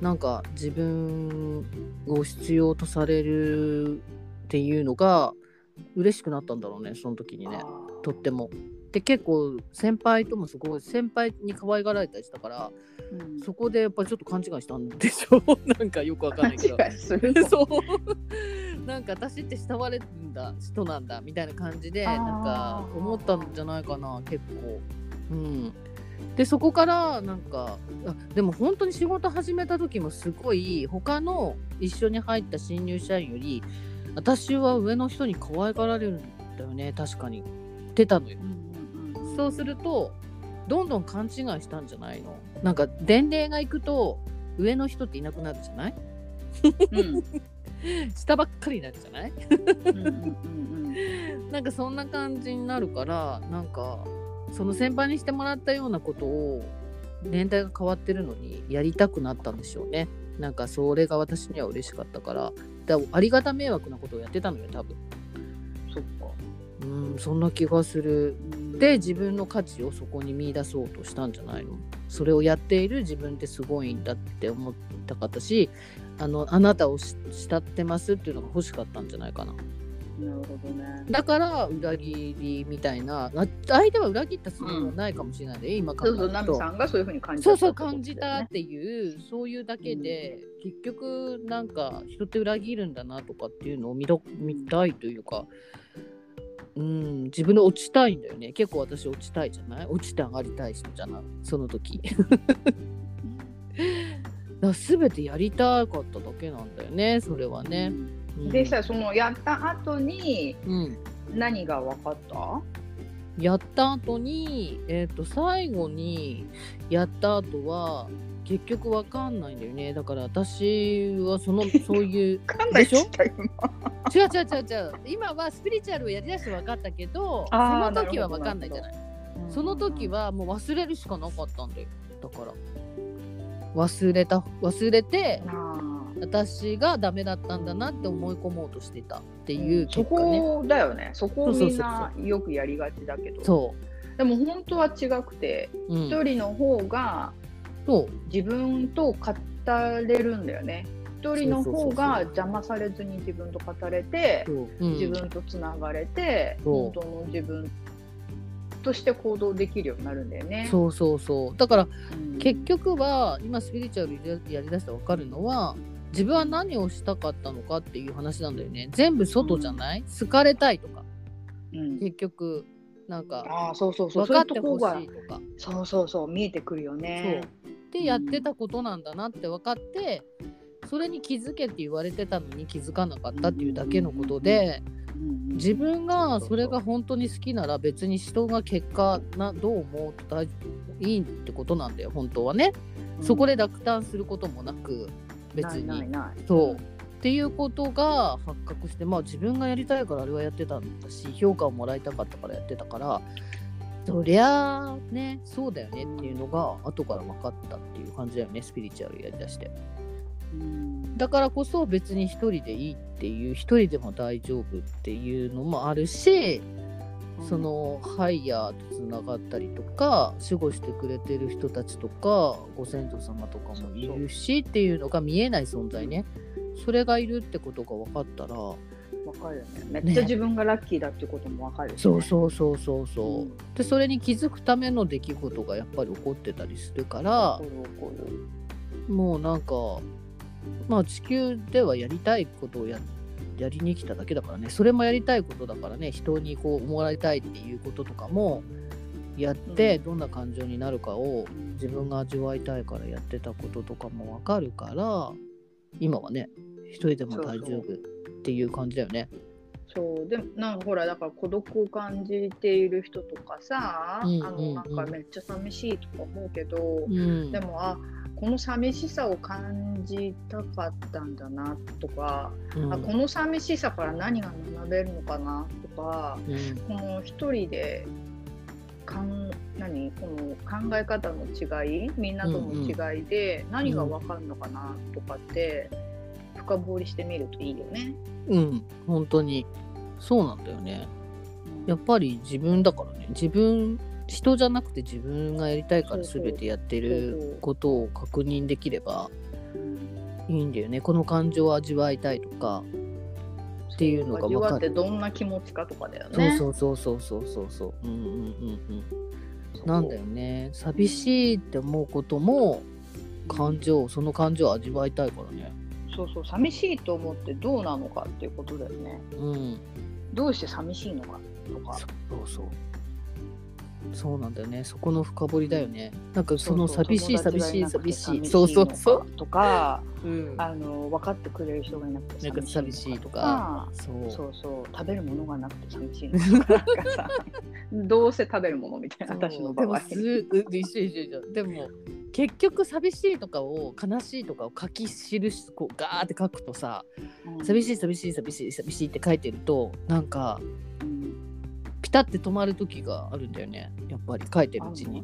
なんか自分を必要とされるっていうのが嬉しくなったんだろうねその時にね。あとっても。で結構先輩ともすごい先輩に可愛がられたりしたからーうんそこでやっぱりちょっと勘違いしたんでしょなんかよくわかんないけど。勘違いするの [LAUGHS] そうなんか私って慕われるんだ人なんだみたいな感じでなんか思ったんじゃないかな結構。うん、でそこからなんかあでも本当に仕事始めた時もすごい他の一緒に入った新入社員より私は上の人に可愛がられるんだよね確かに。ってたのよ。うんうんそうするとどんどん勘違いしたんじゃないの？なんか伝令が行くと上の人っていなくなるじゃない？うん。[LAUGHS] 下ばっかりになるじゃない？なんかそんな感じになるからなんかその先輩にしてもらったようなことを年代が変わってるのにやりたくなったんでしょうね。なんかそれが私には嬉しかったから。だありがた迷惑なことをやってたのよ多分。そっか。うんそんな気がする。うんで自分の価値をそこに見出そうとしたんじゃないの？それをやっている自分ってすごいんだって思ったかったしあのあなたをし慕ってますっていうのが欲しかったんじゃないかな。なるほどね。だから裏切りみたいなあ相手は裏切ったつもりはないかもしれないで、今考えそうそう、るとナミさんがそういうふうに感じそうそう感じたっていうそういうだけで、結局なんか人って裏切るんだなとかっていうのを見ど見たいというか、うん、自分で落ちたいんだよね。結構私落ちたいじゃない？落ちて上がりたい人じゃない？その時。[LAUGHS] だ全てやりたかっただけなんだよねそれはね、うん。でさ、そのやった後にうん、何が分かった？やった後にえっ、と最後にやった後は結局わかんないんだよね。だから私はその [LAUGHS] そういう分かんないでしょ？違う違う違う違う。今はスピリチュアルをやりだして分かったけどその時は分かんないじゃない。その時ははもう忘れるしかなかったんだよ。だから。忘れた忘れて私がダメだったんだなって思い込もうとしてたっていうそ結果ね、こだよね。そこをそうそうそうみんなよくやりがちだけど。そでも本当は違くてう、うん、一人の方がそう。自分と語れるんだよね。一人の方そうそうそうそう。が邪魔されずに自分と語れてそう、うん自分とつながれて、そう。本当の自分として行動できるようになるんだよね。そうそうそう。だからうん。結局は今スピリチュアルやりだして分かるのは自分は何をしたかったのかっていう話なんだよね。全部外じゃない、好かれたいとか。うん。結局なんかああそうそうそう。分かってほしいとか。そうそうそう見えてくるよね。でやってたことなんだなって分かってそれに気づけって言われてたのに気づかなかったっていうだけのことでうん自分がそれが本当に好きなら別に人が結果などう思うと大いいってことなんだよ本当はね。そこで落胆することもなく別ないないに。ない。そうっていうことが発覚してまあ自分がやりたいからあれはやってたんだし評価をもらいたかったからやってたからそりゃあねそうだよねっていうのが後から分かったっていう感じだよねスピリチュアルやりだして。うん。だからこそ別に一人でいいっていう一人でも大丈夫っていうのもあるしそのハイヤーとつながったりとか守護してくれてる人たちとかご先祖様とかもいるしっていうのが見えない存在ね。それがいるってことが分かったらわかるよね。めっちゃ自分がラッキーだってこともわかるしね、そうそうそうそうそう、うん。でそれに気づくための出来事がやっぱり起こってたりするからもうなんかまあ地球ではやりたいことをややりに来ただけだからね。それもやりたいことだからね。人にこう思われたいっていうこととかもやってうん。どんな感情になるかを自分が味わいたいからやってたこととかもわかるから今はね一人でも大丈夫っていう感じだよね。そうでもなんかほらだから孤独を感じている人とかさ、うんあのうんうん。なんかめっちゃ寂しいとか思うけど、うん。でもあこの寂しさを感じたかったんだなとか、うん。あこの寂しさから何が学べるのかなとかうん。この一人でかん何？この考え方の違いみんなとの違いで何が分かるのかなとかって深掘りしてみるといいよね。うん、本当に。そうなんだよね。やっぱり自分だからね。自分人じゃなくて自分がやりたいから全てやってることを確認できればうんいいんだよね。この感情を味わいたいとかっていうのが味分かる。わってどんな気持ちかとかだよね。そうそうそうそうそうそう。うんうんうんうん。なんだよね。寂しいって思うことも感情その感情を味わいたいからねそうそう寂しいと思ってどうなのかっていうことだよね。うん。どうして寂しいのかとか。そうそうそう。なんだよね。そこの深掘りだよね。なんかその寂しい寂しい寂しいそうそうそう。とかうん。あの分かってくれる人がいなくて寂しいとか。そう。そうそう。食べるものがなくて寂しいのとか [LAUGHS] どうせ食べるものみたいな私の場合。でも結局寂しいとかを悲しいとかを書き記しこうガーって書くとさうん。寂しい寂しい寂しい寂しいって書いてるとなんかうんピタって止まる時があるんだよね。やっぱり書いてるうちに。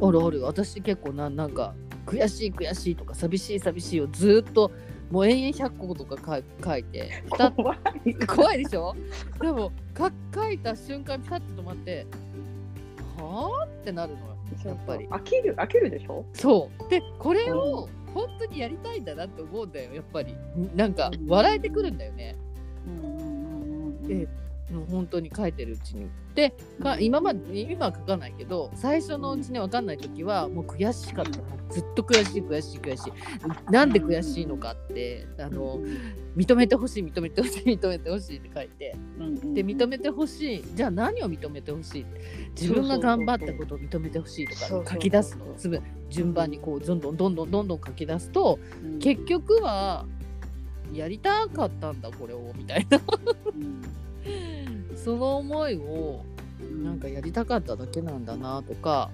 あるある私結構ななんか悔しい悔しいとか寂しい寂しいをずーっともう延々100個とか書い書いて。怖い怖いでしょ？でもか書いた瞬間ピタッと止まってはあってなるのよやっぱり。飽きる飽きるでしょ？そう。でこれを本当にやりたいんだなって思うんだよやっぱり。なんか笑えてくるんだよね。うんうんうんうんでもう本当に書いてるうちに。で、か今まで今は書かないけど最初のうちね分かんない時はもう悔しかった。もうずっと悔しい悔しい悔しい。なんで悔しいのかってあの認めてほしい認めてほしい認めてほしいって書いて。で認めてほしい。じゃあ何を認めてほしい？自分が頑張ったことを認めてほしいとか書き出すの。すぐ順番にこうどんどんどんどんどんどん書き出すと結局はやりたかったんだこれをみたいなその思いをなんかやりたかっただけなんだなとか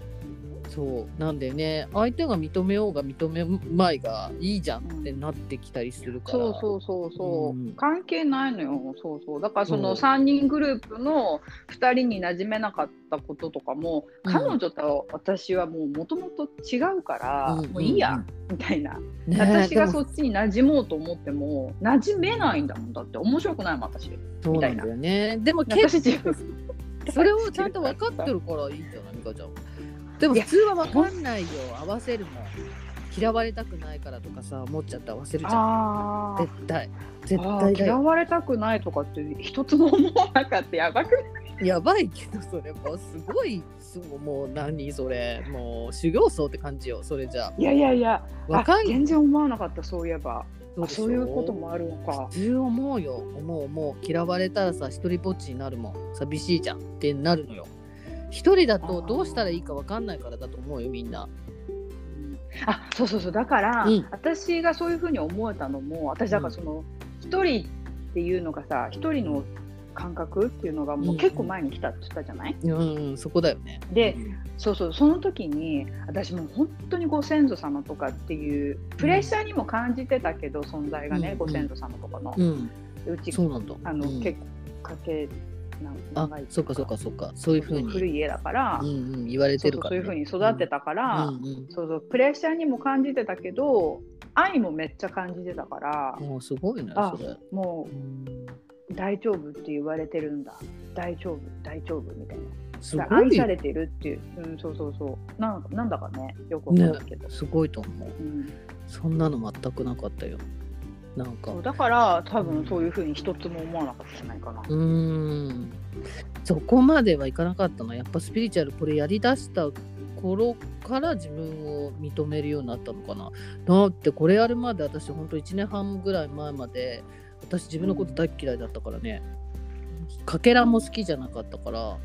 そう。なんでね相手が認めようが認めまいがいいじゃんってなってきたりするから、そうそうそうそう、うん、関係ないのよ。そうそう。だからその3人グループの2人に馴染めなかったこととかも、うん、彼女と私はもうもともと違うから、うん、もういいや、みたいな、ね、私がそっちに馴染もうと思っても馴染めないんだもんだって。面白くないもん私。みたいな。ね、でも結構それをちゃんと [LAUGHS] 分かってるからいいんじゃない美香ちゃん。でも普通は分かんないよ。合わせるもん。嫌われたくないからとかさ思っちゃって合わせるじゃん絶対。絶対嫌われたくないとかって一つも思わなかった。やばくない？やばいけどそれもうすごい。すもう何それ。もう修行僧って感じよそれじゃ。いやいやいや。若い。全然思わなかったそういえば。そういうこともあるのか。普通思うよ。思うもう。嫌われたらさ一人ぼっちになるもん。寂しいじゃん。ってなるのよ一人だとどうしたらいいか分かんないからだと思うよみんな。あそうそうそう。だから、うん、私がそういうふうに思えたのも私だからその一、うん、人っていうのがさ一人の感覚っていうのがもう結構前に来たって言ったじゃない、うん、うん、そこだよね。で、そうそうその時に私も本当にご先祖様とかっていうプレッシャーにも感じてたけど、存在がね、ご先祖様とかの、うちあの、結構かけあそうか。そうかそうかそういうふうに。古い家だから、うんうん、言われてるから、ね、そういうふうに育ってたから、うんうん、そうそうプレッシャーにも感じてたけど愛もめっちゃ感じてたからもうすごいねそれ。もう大丈夫って言われてるんだ。大丈夫大丈夫みたいな。すごい。愛されてるっていう、うん、そうそうそう。なんなんだかねよく思うんだけど、ね、すごいと思う、うん、そんなの全くなかったよなんか。だから多分そういうふうに一つも思わなかったんじゃないかな。うん。そこまではいかなかったのやっぱスピリチュアルこれやりだした頃から自分を認めるようになったのかな。だってこれやるまで私ほんと1年半ぐらい前まで私自分のこと大嫌いだったからね。かけらも好きじゃなかったから。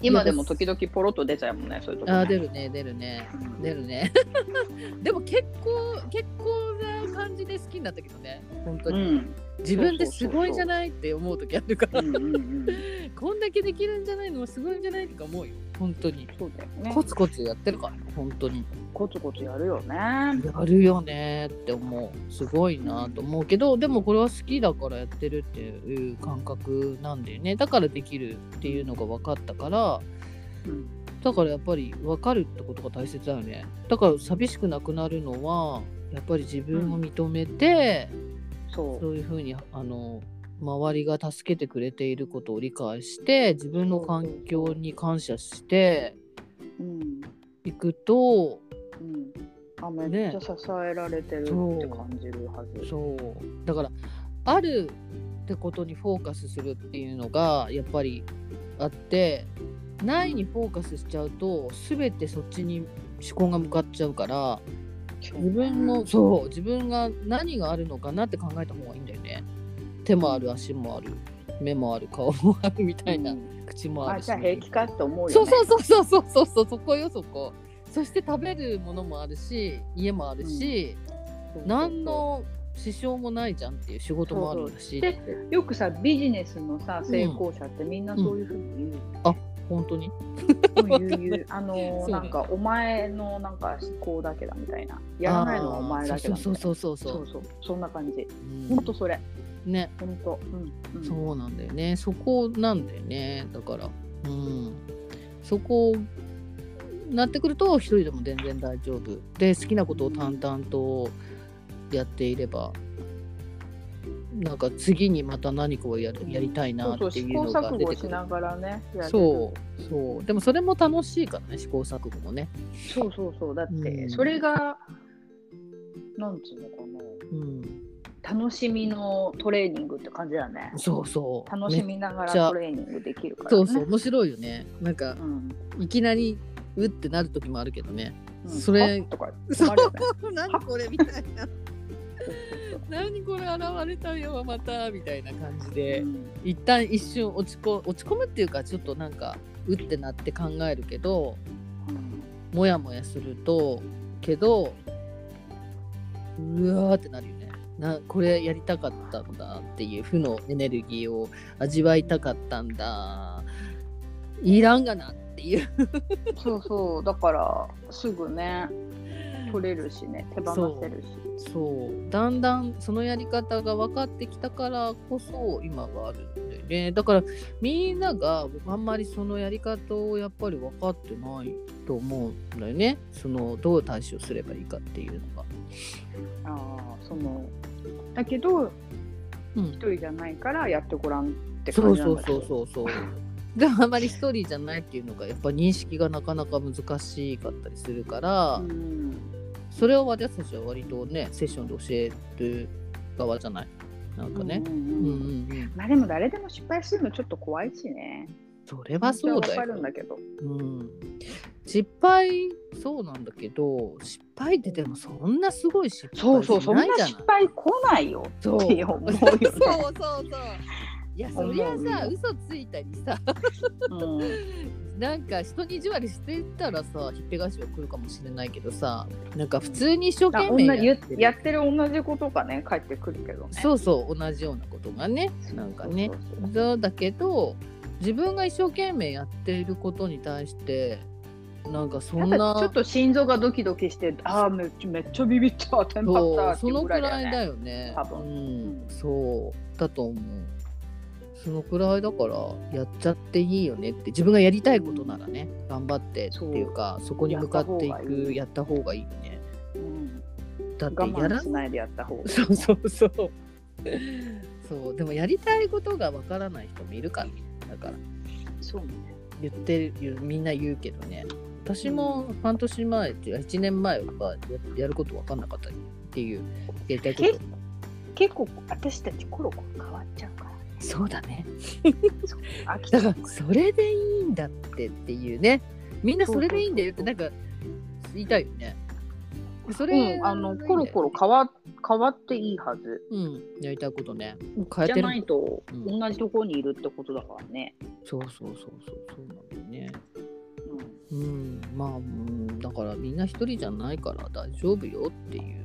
今でも時々ポロッと出ちゃうもんね、そういうとこ、ね、あ出るね、出るね、出るね。[LAUGHS] でも結構、結構な感じで好きになったけどね、本当に。うん、自分ですごいんじゃないって思う時あるから、こんだけできるんじゃないのもすごいんじゃないとか思うよ、本当に。そうだよね。コツコツやってるから、本当に。コツコツやるよね。やるよねって思う。すごいなと思うけど、でもこれは好きだからやってるっていう感覚なんだよね。だからできるっていうのが分かったから、うん、だからやっぱり分かるってことが大切だよね。だから寂しくなくなるのは、やっぱり自分を認めて、うん、そう。そういうふうにあの周りが助けてくれていることを理解して自分の環境に感謝していくと、あめっちゃ支えられてるって感じるはず、ね、そう。だからあるってことにフォーカスするっていうのがやっぱりあってないにフォーカスしちゃうと全てそっちに思考が向かっちゃうから自分のそう自分が何があるのかなって考えた方がいいんだよね。手もある足もある目もある顔もあるみたいな、うん、口もあるし、じゃあ平気かって思うよ、ね、そうそうそうそうそうそうそこよそこ。そして食べるものもあるし家もあるし、うん、何の支障もないじゃんっていう仕事もあるし。でよくさビジネスのさ成功者ってみんなそういうふうに言う、うん、あ本当に。あのなんかお前のなんか思考だけだみたいな。やらないのはお前だけだそうそうそうそうそう。そうそんな感じ、うん、ほんとそれ。ね。本当、うん、うん、そうなんだよね。そこなんだよね。だから。うん。そこなってくると一人でも全然大丈夫。で好きなことを淡々とやっていればなんか次にまた何かをやるやりたいなっていうのが出てくる。そうそうでもそれも楽しいからね試行錯誤もね。そうそうそうだってそれが、うん、なんつうのかな、うん、楽しみのトレーニングって感じだね。そうそう楽しみながらトレーニングできるから、ね。そうそう面白いよねなんかうん。いきなりうってなる時もあるけどねうんそれあとかそう困るよね。[LAUGHS] 何これみたいな何これ現れたよまたみたいな感じで、うん。一旦一瞬落ちこ落ち込むっていうかちょっとなんかうってなって考えるけどうん。もやもやするとけどうわーってなるよね。なこれやりたかったんだっていう負のエネルギーを味わいたかったんだ。いらんがなっていう。そうそう。だからすぐね取れるしね手放せるし。そうだんだんそのやり方が分かってきたからこそ今があるんだよねだからみんながあんまりそのやり方をやっぱり分かってないと思うんだよねそのどう対処すればいいかっていうのが。ああそのだけどうん一人じゃないからやってごらんってそう感じなそうそうんだけど。そうそう。であんまり一人じゃないっていうのがやっぱ認識がなかなか難しかったりするから、うんそれを私たちは割とねセッションで教える側じゃない？なんかね。まあでも誰でも失敗するのちょっと怖いしね。それはそうだわかよ。るんだけど。うん、失敗そうなんだけど失敗ってでもそんなすごい失敗そうそう、そんな失敗来ないよそうって思うよね。そう [LAUGHS] そうそう。いやそりゃさ嘘ついたりさうん [LAUGHS] なんか人に意地悪してたらさひっぺがしは来るかもしれないけどさなんか普通に一生あ懸命やってる。やってる同じことがね返ってくるけどね。そうそう同じようなことがねなんかねそうだけど自分が一生懸命やっていることに対してなんかそんなちょっと心臓がドキドキして、ああ、めっちゃめっちゃビビった、テンパったそのくぐらいだよね。多分。うんうん。そうだと思うそのくらいだからやっちゃっていいよねって自分がやりたいことならね頑張ってっていうかそこに向かっていくやった方がいい。よね。うん。だって我やらないでやった方がいい。そうそうそう。そうでもやりたいことがわからない人もいるからだから。そうね。言ってるみんな言うけどね。私も半年前っていうか1年前はややること分かんなかったっていうやりたいこと。結構私たちコロコロ変わっちゃうから。そうだね。だ。からそれでいいんだってっていうね。みんなそれでいいんだよってなんか言いたいよね。それ、うん、あのコロコロ変わ変わっていいはず。うんやりたいことね。変えじゃないとうん。同じところにいるってことだからね。そうそうそうそう。そうなんだよね。うん。うん。まあ、うん、だからみんな一人じゃないから大丈夫よっていう。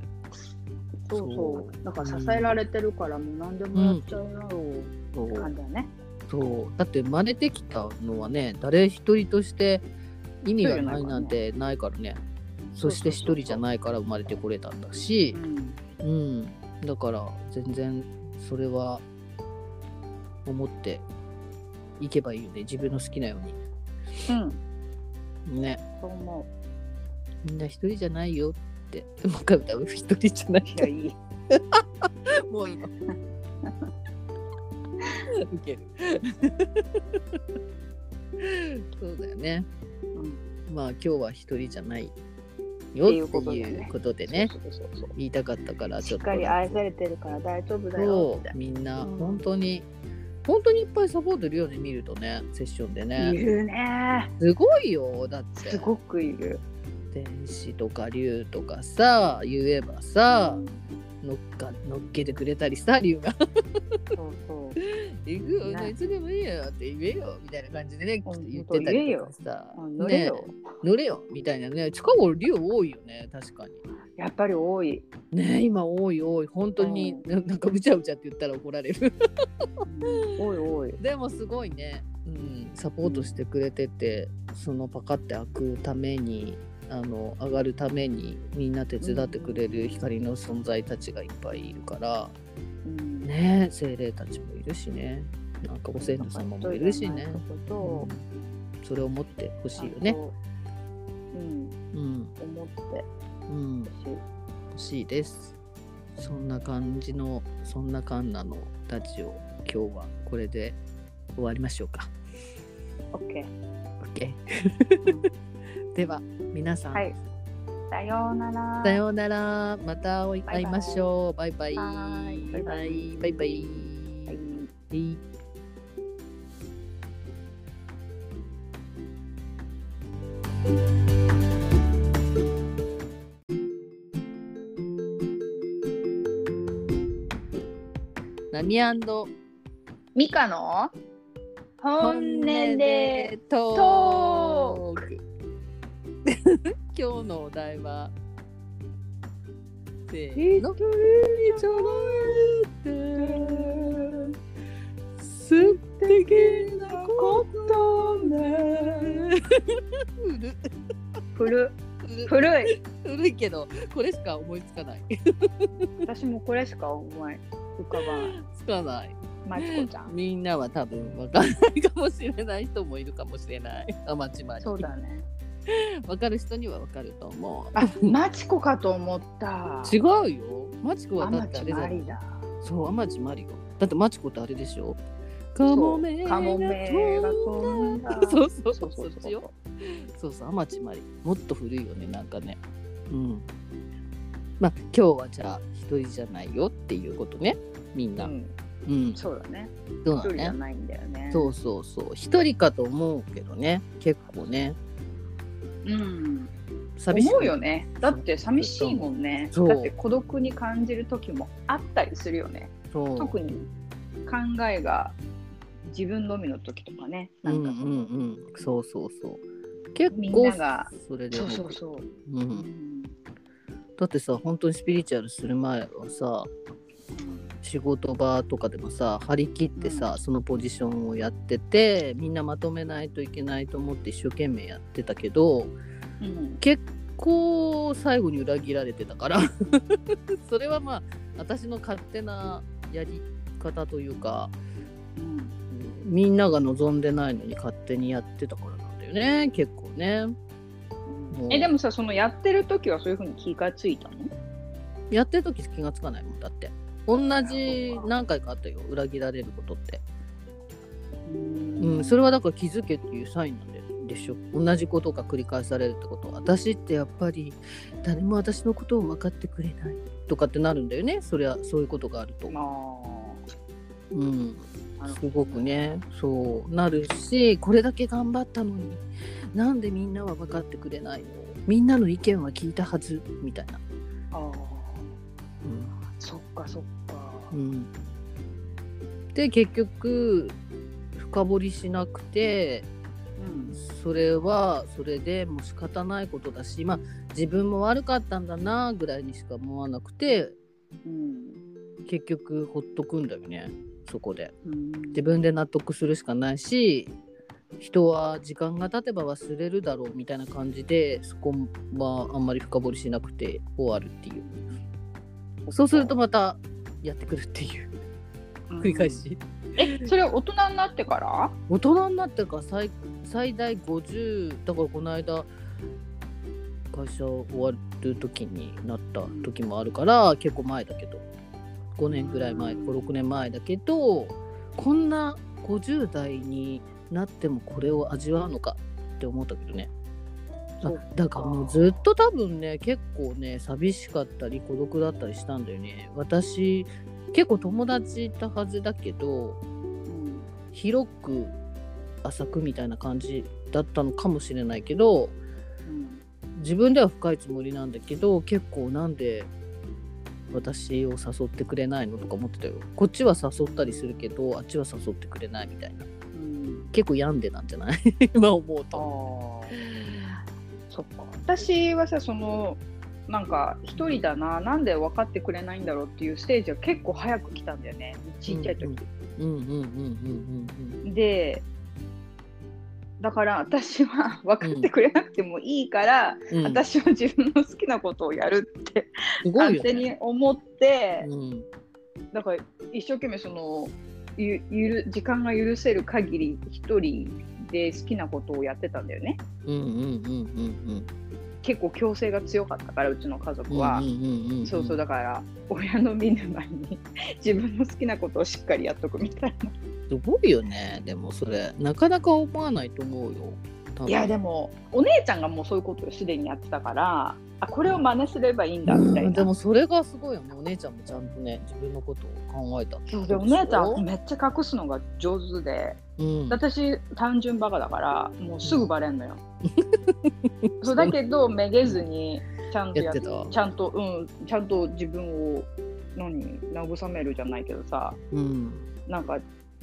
そうそう。だから支えられてるからもう何でもやっちゃうやろうそう。感じだね。そう。だって生まれてきたのはね誰一人として意味がないなんてないからね。そして一人じゃないから生まれてこれたんだし。うん。うんだから全然それは思っていけばいいよね。自分の好きなよううん。にね。そう思みんな一人じゃないよって。もう一回歌う。一人じゃないう。いや、いい。[LAUGHS] もう今ウケる。そうだよね。うん。まあ今日は一人じゃないよっていうことでね。言いたかったからちしっょっとかり愛されてるから大丈夫だよ。みんなうん。本当に、本当にいっぱいサポートいるよね見るとねセッションでいねるね。すごいよだって。すごくいる。天使とか竜とかさ言えばさう、ん乗っか乗っけてくれたりさ竜が。そうそう。[LAUGHS]「行くよ、ねいつでもいいよ」って言えよみたいな感じでね言ってたりとかさ。あ乗れよ。ね乗れよ。みたいなね。近頃竜多いよね確かに。やっぱり多い。ね今多い多い。本当に、うななんかうちゃうちゃって言ったら怒られる。うん多い多い。[LAUGHS] でもすごいね、うん、サポートしてくれててそのパカって開くためにあの上がるためにみんな手伝ってくれる光の存在たちがいっぱいいるから、うんね精霊たちもいるしねなんかご先祖様もいるしね、そうんそれを持ってほうしいよね。。うん、うん思ってうん、ほしい。欲しいです。そんな感じのそんなカンナのラジオ今日はこれで終わりましょうか。オッケー。OK では皆さん、はい。さようなら。さようなら。また会いましょう。バイバイ。バイバイはいバイバイ。はいはい何？アンドミカの本音でトトーク [LAUGHS] 今日のお題は。せーの。ちょろいって素敵なことね。[LAUGHS] 古。古。古い。古いけどこれしか思いつかない。私もこれしか思い。浮かばない。つかない。まちこちゃん。みんなは多分わかんないかもしれない。人もいるかもしれない。あまちまりそうだね。[LAUGHS] わかる人にはわかると思うあ、まちこかと思った。違うよマチコはだってあれじゃんまりだ。そうあまちまりよだってマチコってあれでしょカモメが飛んだ。そうそう [LAUGHS] そうそうそうそう、天地まり。もっと古いよね、なんかね。うん。まあ、今日はじゃあ、一人じゃないよっていうことね、みんな。うん、うん。そうだね。そうだ一人じゃね。ないんだよね。そうそうそう。一人かと思うけどね、結構ね。うん。寂しい。思うよね。だって寂しいもんね。だって孤独に感じる時もあったりするよね。特に考えが自分のみの時とかね。なかその、うんんうんうん。そうそうそう。結みん構なが、それでそう思そうそう。う。うんんだってさ、本当にスピリチュアルする前はさ、仕事場とかでもさ張り切ってさ、そのポジションをやっててみんなまとめないといけないと思って一生懸命やってたけどうん。結構最後に裏切られてたから。[LAUGHS] それはまあ私の勝手なやり方というかうん。みんなが望んでないのに勝手にやってたからなんだよね結構ね。えでもさそのやってる時はそういうふうに気がついたの？やってる時気がつかないもんだって同じ何回かあったよ。裏切られることって。うん、それはだから気づけっていうサインなんででしょ。同じことが繰り返されるってこと。私ってやっぱり誰も私のことを分かってくれないとかってなるんだよね。そりゃそういうことがあると、まうん、すごくね。そう。なるしこれだけ頑張ったのになんでみんなは分かってくれないの？みんなの意見は聞いたはず。みたいな、そっかそっか。んうん、で結局深掘りしなくてうん。それはそれでもう仕方ないことだしまあ自分も悪かったんだなぐらいにしか思わなくてうん。結局ほっとくんだよねそこで。うん。自分で納得するしかないし人は時間が経てば忘れるだろうみたいな感じでそこはあんまり深掘りしなくて終わるっていうそ。うするとまたやってくるっていう。繰り返し、えそれは大人になってから？大人になってから最最大50だからこの間会社終わる時になった時もあるから結構前だけど。5年ぐらい前56年前だけどこんな50代になってもこれを味わうのかって思ったけどねだからもうずっと多分ね結構ね寂しかったり孤独だったりしたんだよね。私結構友達いたはずだけどうん広く浅くみたいな感じだったのかもしれないけどうん自分では深いつもりなんだけど結構なんで私を誘ってくれないのとか思ってたよ。こっちは誘ったりするけどあっちは誘ってくれないみたいな。うん。結構病んでなんじゃない？[LAUGHS] 今思うあとーそっか。私はさそのなんか一人だななんで分かってくれないんだろうっていうステージが結構早く来たんだよねちっちゃい時、でだから私は [LAUGHS] 分かってくれなくてもいいから、うん。うん。私は自分の好きなことをやるって勝手に思って、うん。だから一生懸命そのゆゆる時間が許せる限り一人で好きなことをやってたんだよね。うんうんうんうん結構強制が強かったからうちの家族うんは、そうそうだから親の見ぬ前に [LAUGHS] 自分の好きなことをしっかりやっとくみたいな。すごいよね。でもそれなかなか思わないと思うよ。いやでもお姉ちゃんがもうそういうことをすでにやってたからあこれを真似すればいいんだみたいな。うんでもそれがすごいよねお姉ちゃんもちゃんとね自分のことを考えた。そうでお姉ちゃんめっちゃ隠すのが上手で。うん。私単純バカだからもうすぐバレんのよ。そうだけどめげずにちゃんとややってた。ちゃんとうんちゃんと自分を何慰めるじゃないけどさうん。なんか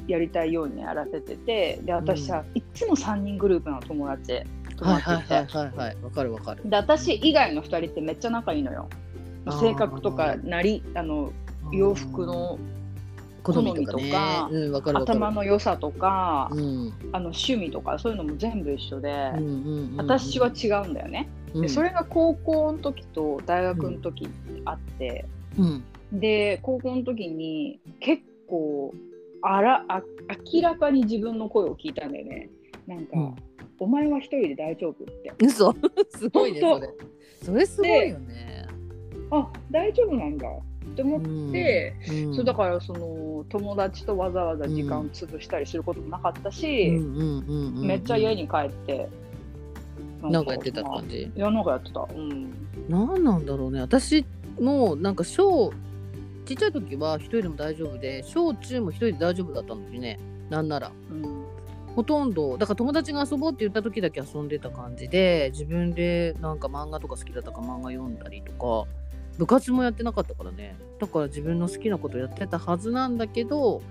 やりたいようにやらせててで私さ、いっつも3人グループの友達友はい達って、はいはいはいはい。わかるわかる。で私以外の2人ってめっちゃ仲いいのよ。性格とかなりあの洋服の好みとか,、ね、うん頭の良さとか、うん。あの趣味とかそういうのも全部一緒で、うんうんうんうん。私は違うんだよね、うん。でそれが高校の時と大学の時にあって、うん。で高校の時に結構あらあ明らかに自分の声を聞いたんだよね。なんか、うんお前は一人で大丈夫って。嘘。[LAUGHS] すごいねそ本れ。それすごいよね。あ大丈夫なんだ。って思って、うんそうだからその友達とわざわざ時間潰したりすることもなかったし、めっちゃ家に帰ってなんかやってたまあ感じいやなんかやってた。うん。なんなんだろうね。私もなんか小ちっちゃい時は一人でも大丈夫で小中も一人で大丈夫だったのにね。なんなら。うんほとんどだから友達が遊ぼうって言った時だけ遊んでた感じで自分でなんか漫画とか好きだったから漫画読んだりとか部活もやってなかったからね。だから自分の好きなことやってたはずなんだけど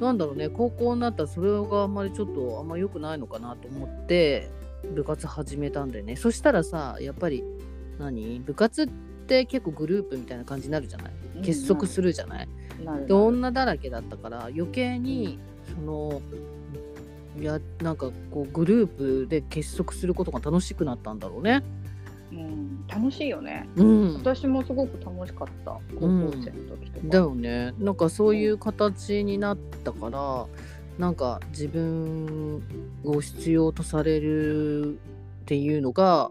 なんだろうね高校になったらそれがあんまりちょっとあんま良くないのかなと思って部活始めたんだよね。そしたらさやっぱり何？部活って結構グループみたいな感じになるじゃない？結束するじゃない、で女だらけだったから余計にそのいやなんかこうグループで結束することが楽しくなったんだろうね。うん、楽しいよね。うん、私もすごく楽しかった。高校生の時とか、だよね。なんかそういう形になったからなんか自分を必要とされるっていうのが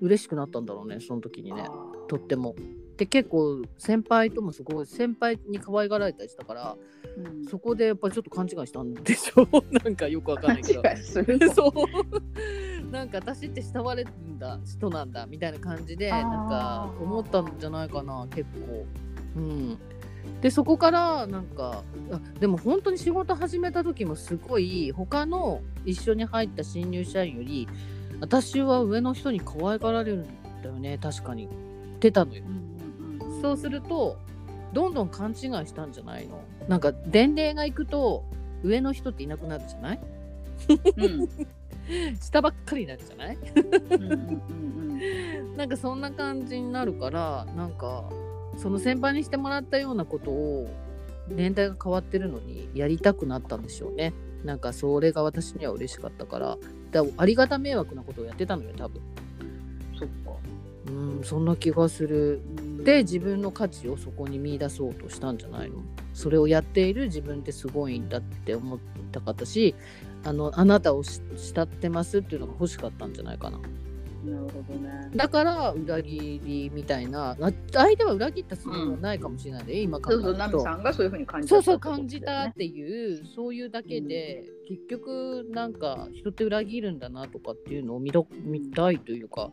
嬉しくなったんだろうねその時にね。あとっても。で結構先輩ともすごい先輩に可愛がられたりしたからーうん。そこでやっぱりちょっと勘違いしたんでしょ？[LAUGHS] なんかよくわかんないけど。勘違いする。のそう。なんか私って慕われるんだ人なんだみたいな感じでなんか思ったんじゃないかな結構。うん。でそこからなんかあでも本当に仕事始めた時もすごい他の一緒に入った新入社員より私は上の人に可愛がられるんだよね確かに。ってたのよ。うんそうするとどんどん勘違いしたんじゃないの？なんか伝令が行くと上の人っていなくなるじゃない？うん。[LAUGHS] 下ばっかりになるじゃない？なんかそんな感じになるからなんかその先輩にしてもらったようなことを年代が変わってるのにやりたくなったんでしょうね。なんかそれが私には嬉しかったから。だありがた迷惑なことをやってたのよ多分。そっかうんそんな気がする。で自分の価値をそこに見出そうとしたんじゃないの？それをやっている自分ってすごいんだって思ったかったしあのあなたをし慕ってますっていうのが欲しかったんじゃないかな。なるほどね。だから裏切りみたいなあ相手は裏切ったつもりはないかもしれないで、今考えるそうそうさんがそういうふうに感じそうそうたってこと感じたっていうそういうだけで、結局なんか人って裏切るんだなとかっていうのを見ろ見たいというかうん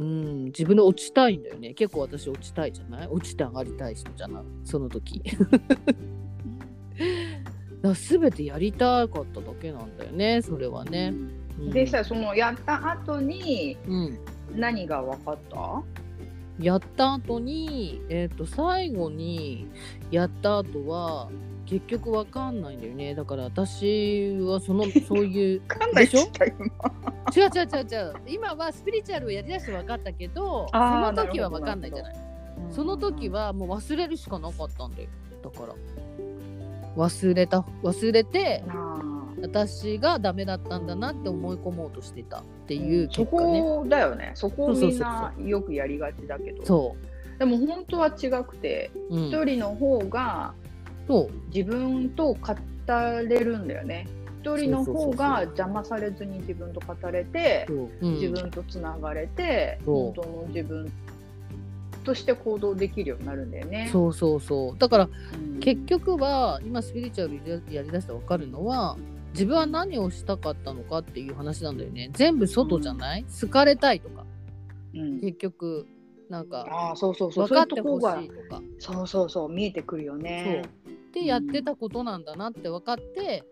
自分で落ちたいんだよね。結構私落ちたいじゃない？落ちて上がりたい人じゃない？その時。だ全てやりたかっただけなんだよねそれはね、うん。でさそのやった後にうん。何が分かった？やった後に、えっと最後にやった後は結局わかんないんだよね。だから私はその [LAUGHS] そういう分かんないでしょ？違う違う違う違う。今はスピリチュアルをやりだして分かったけどその時は分かんないじゃない。その時ははもう忘れるしかなかったんだよ。だから。忘れた忘れて私がダメだったんだなって思い込もうとしてた。っていうそこだよね。そこをみんなよくやりがちだけど。そでも本当は違くてう、うん、一人の方がそう自分と語れるんだよね。一人の方そうそうそうそう。が邪魔されずに自分と語れてそう、うん。自分とつながれて、そう。本当の自分として行動できるようになるんだよね。そうそうそう。だからうん。結局は今スピリチュアルややりだしたら分かるのは自分は何をしたかったのかっていう話なんだよね。全部外じゃない、好かれたいとか。うん、結局なんかああそうそうそう。分かってほしそういとかとこがそうそうそう見えてくるよね。でやってたことなんだなって分かって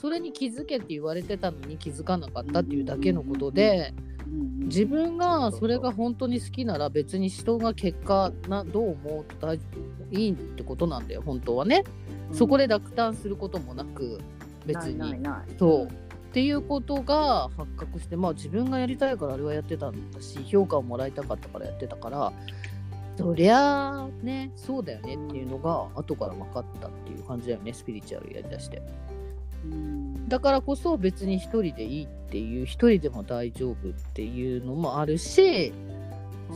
それに気づけって言われてたのに気づかなかったっていうだけのことで自分がそれが本当に好きなら別に人が結果などう思うと大いいってことなんだよ本当はね。そこで落胆することもなく別に。ないないないそうっていうことが発覚してまあ自分がやりたいからあれはやってたんだし評価をもらいたかったからやってたからそりゃあねそうだよねっていうのが後から分かったっていう感じだよねスピリチュアルやりだして。うん。だからこそ別に一人でいいっていう一人でも大丈夫っていうのもあるし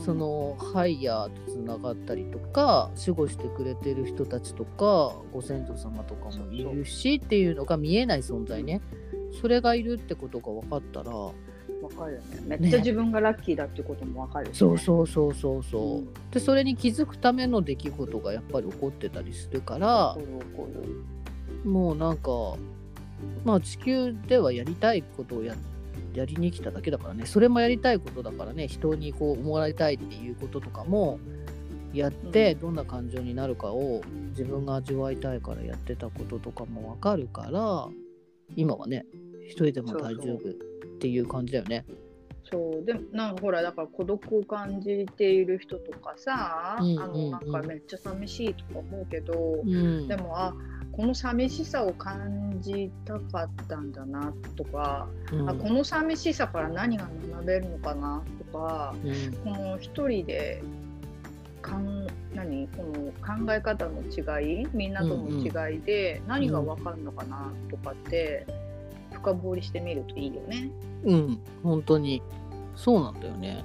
そのハイヤーとつながったりとか守護してくれてる人たちとかご先祖様とかもいるしっていうのが見えない存在ね。それがいるってことが分かったらわかるよね。めっちゃ自分がラッキーだってこともわかるよね。そうそうそうそうそう、うん。でそれに気づくための出来事がやっぱり起こってたりするからもうなんかまあ地球ではやりたいことをややりに来ただけだからね。それもやりたいことだからね。人にこう思われたいっていうこととかもやってうん。どんな感情になるかを自分が味わいたいからやってたこととかもわかるから今はね一人でも大丈夫っていう感じだよね。そうでもなんかほらだから孤独を感じている人とかさ、うんあうんうん。のなんかめっちゃ寂しいとか思うけど、うん、でもあこの寂しさを感じたかったんだなとか、うん。あこの寂しさから何が学べるのかなとかうん。この一人でかん何？この考え方の違いみんなとの違いで何が分かるのかなとかって深掘りしてみるといいよね。うん、本当に。そうなんだよね。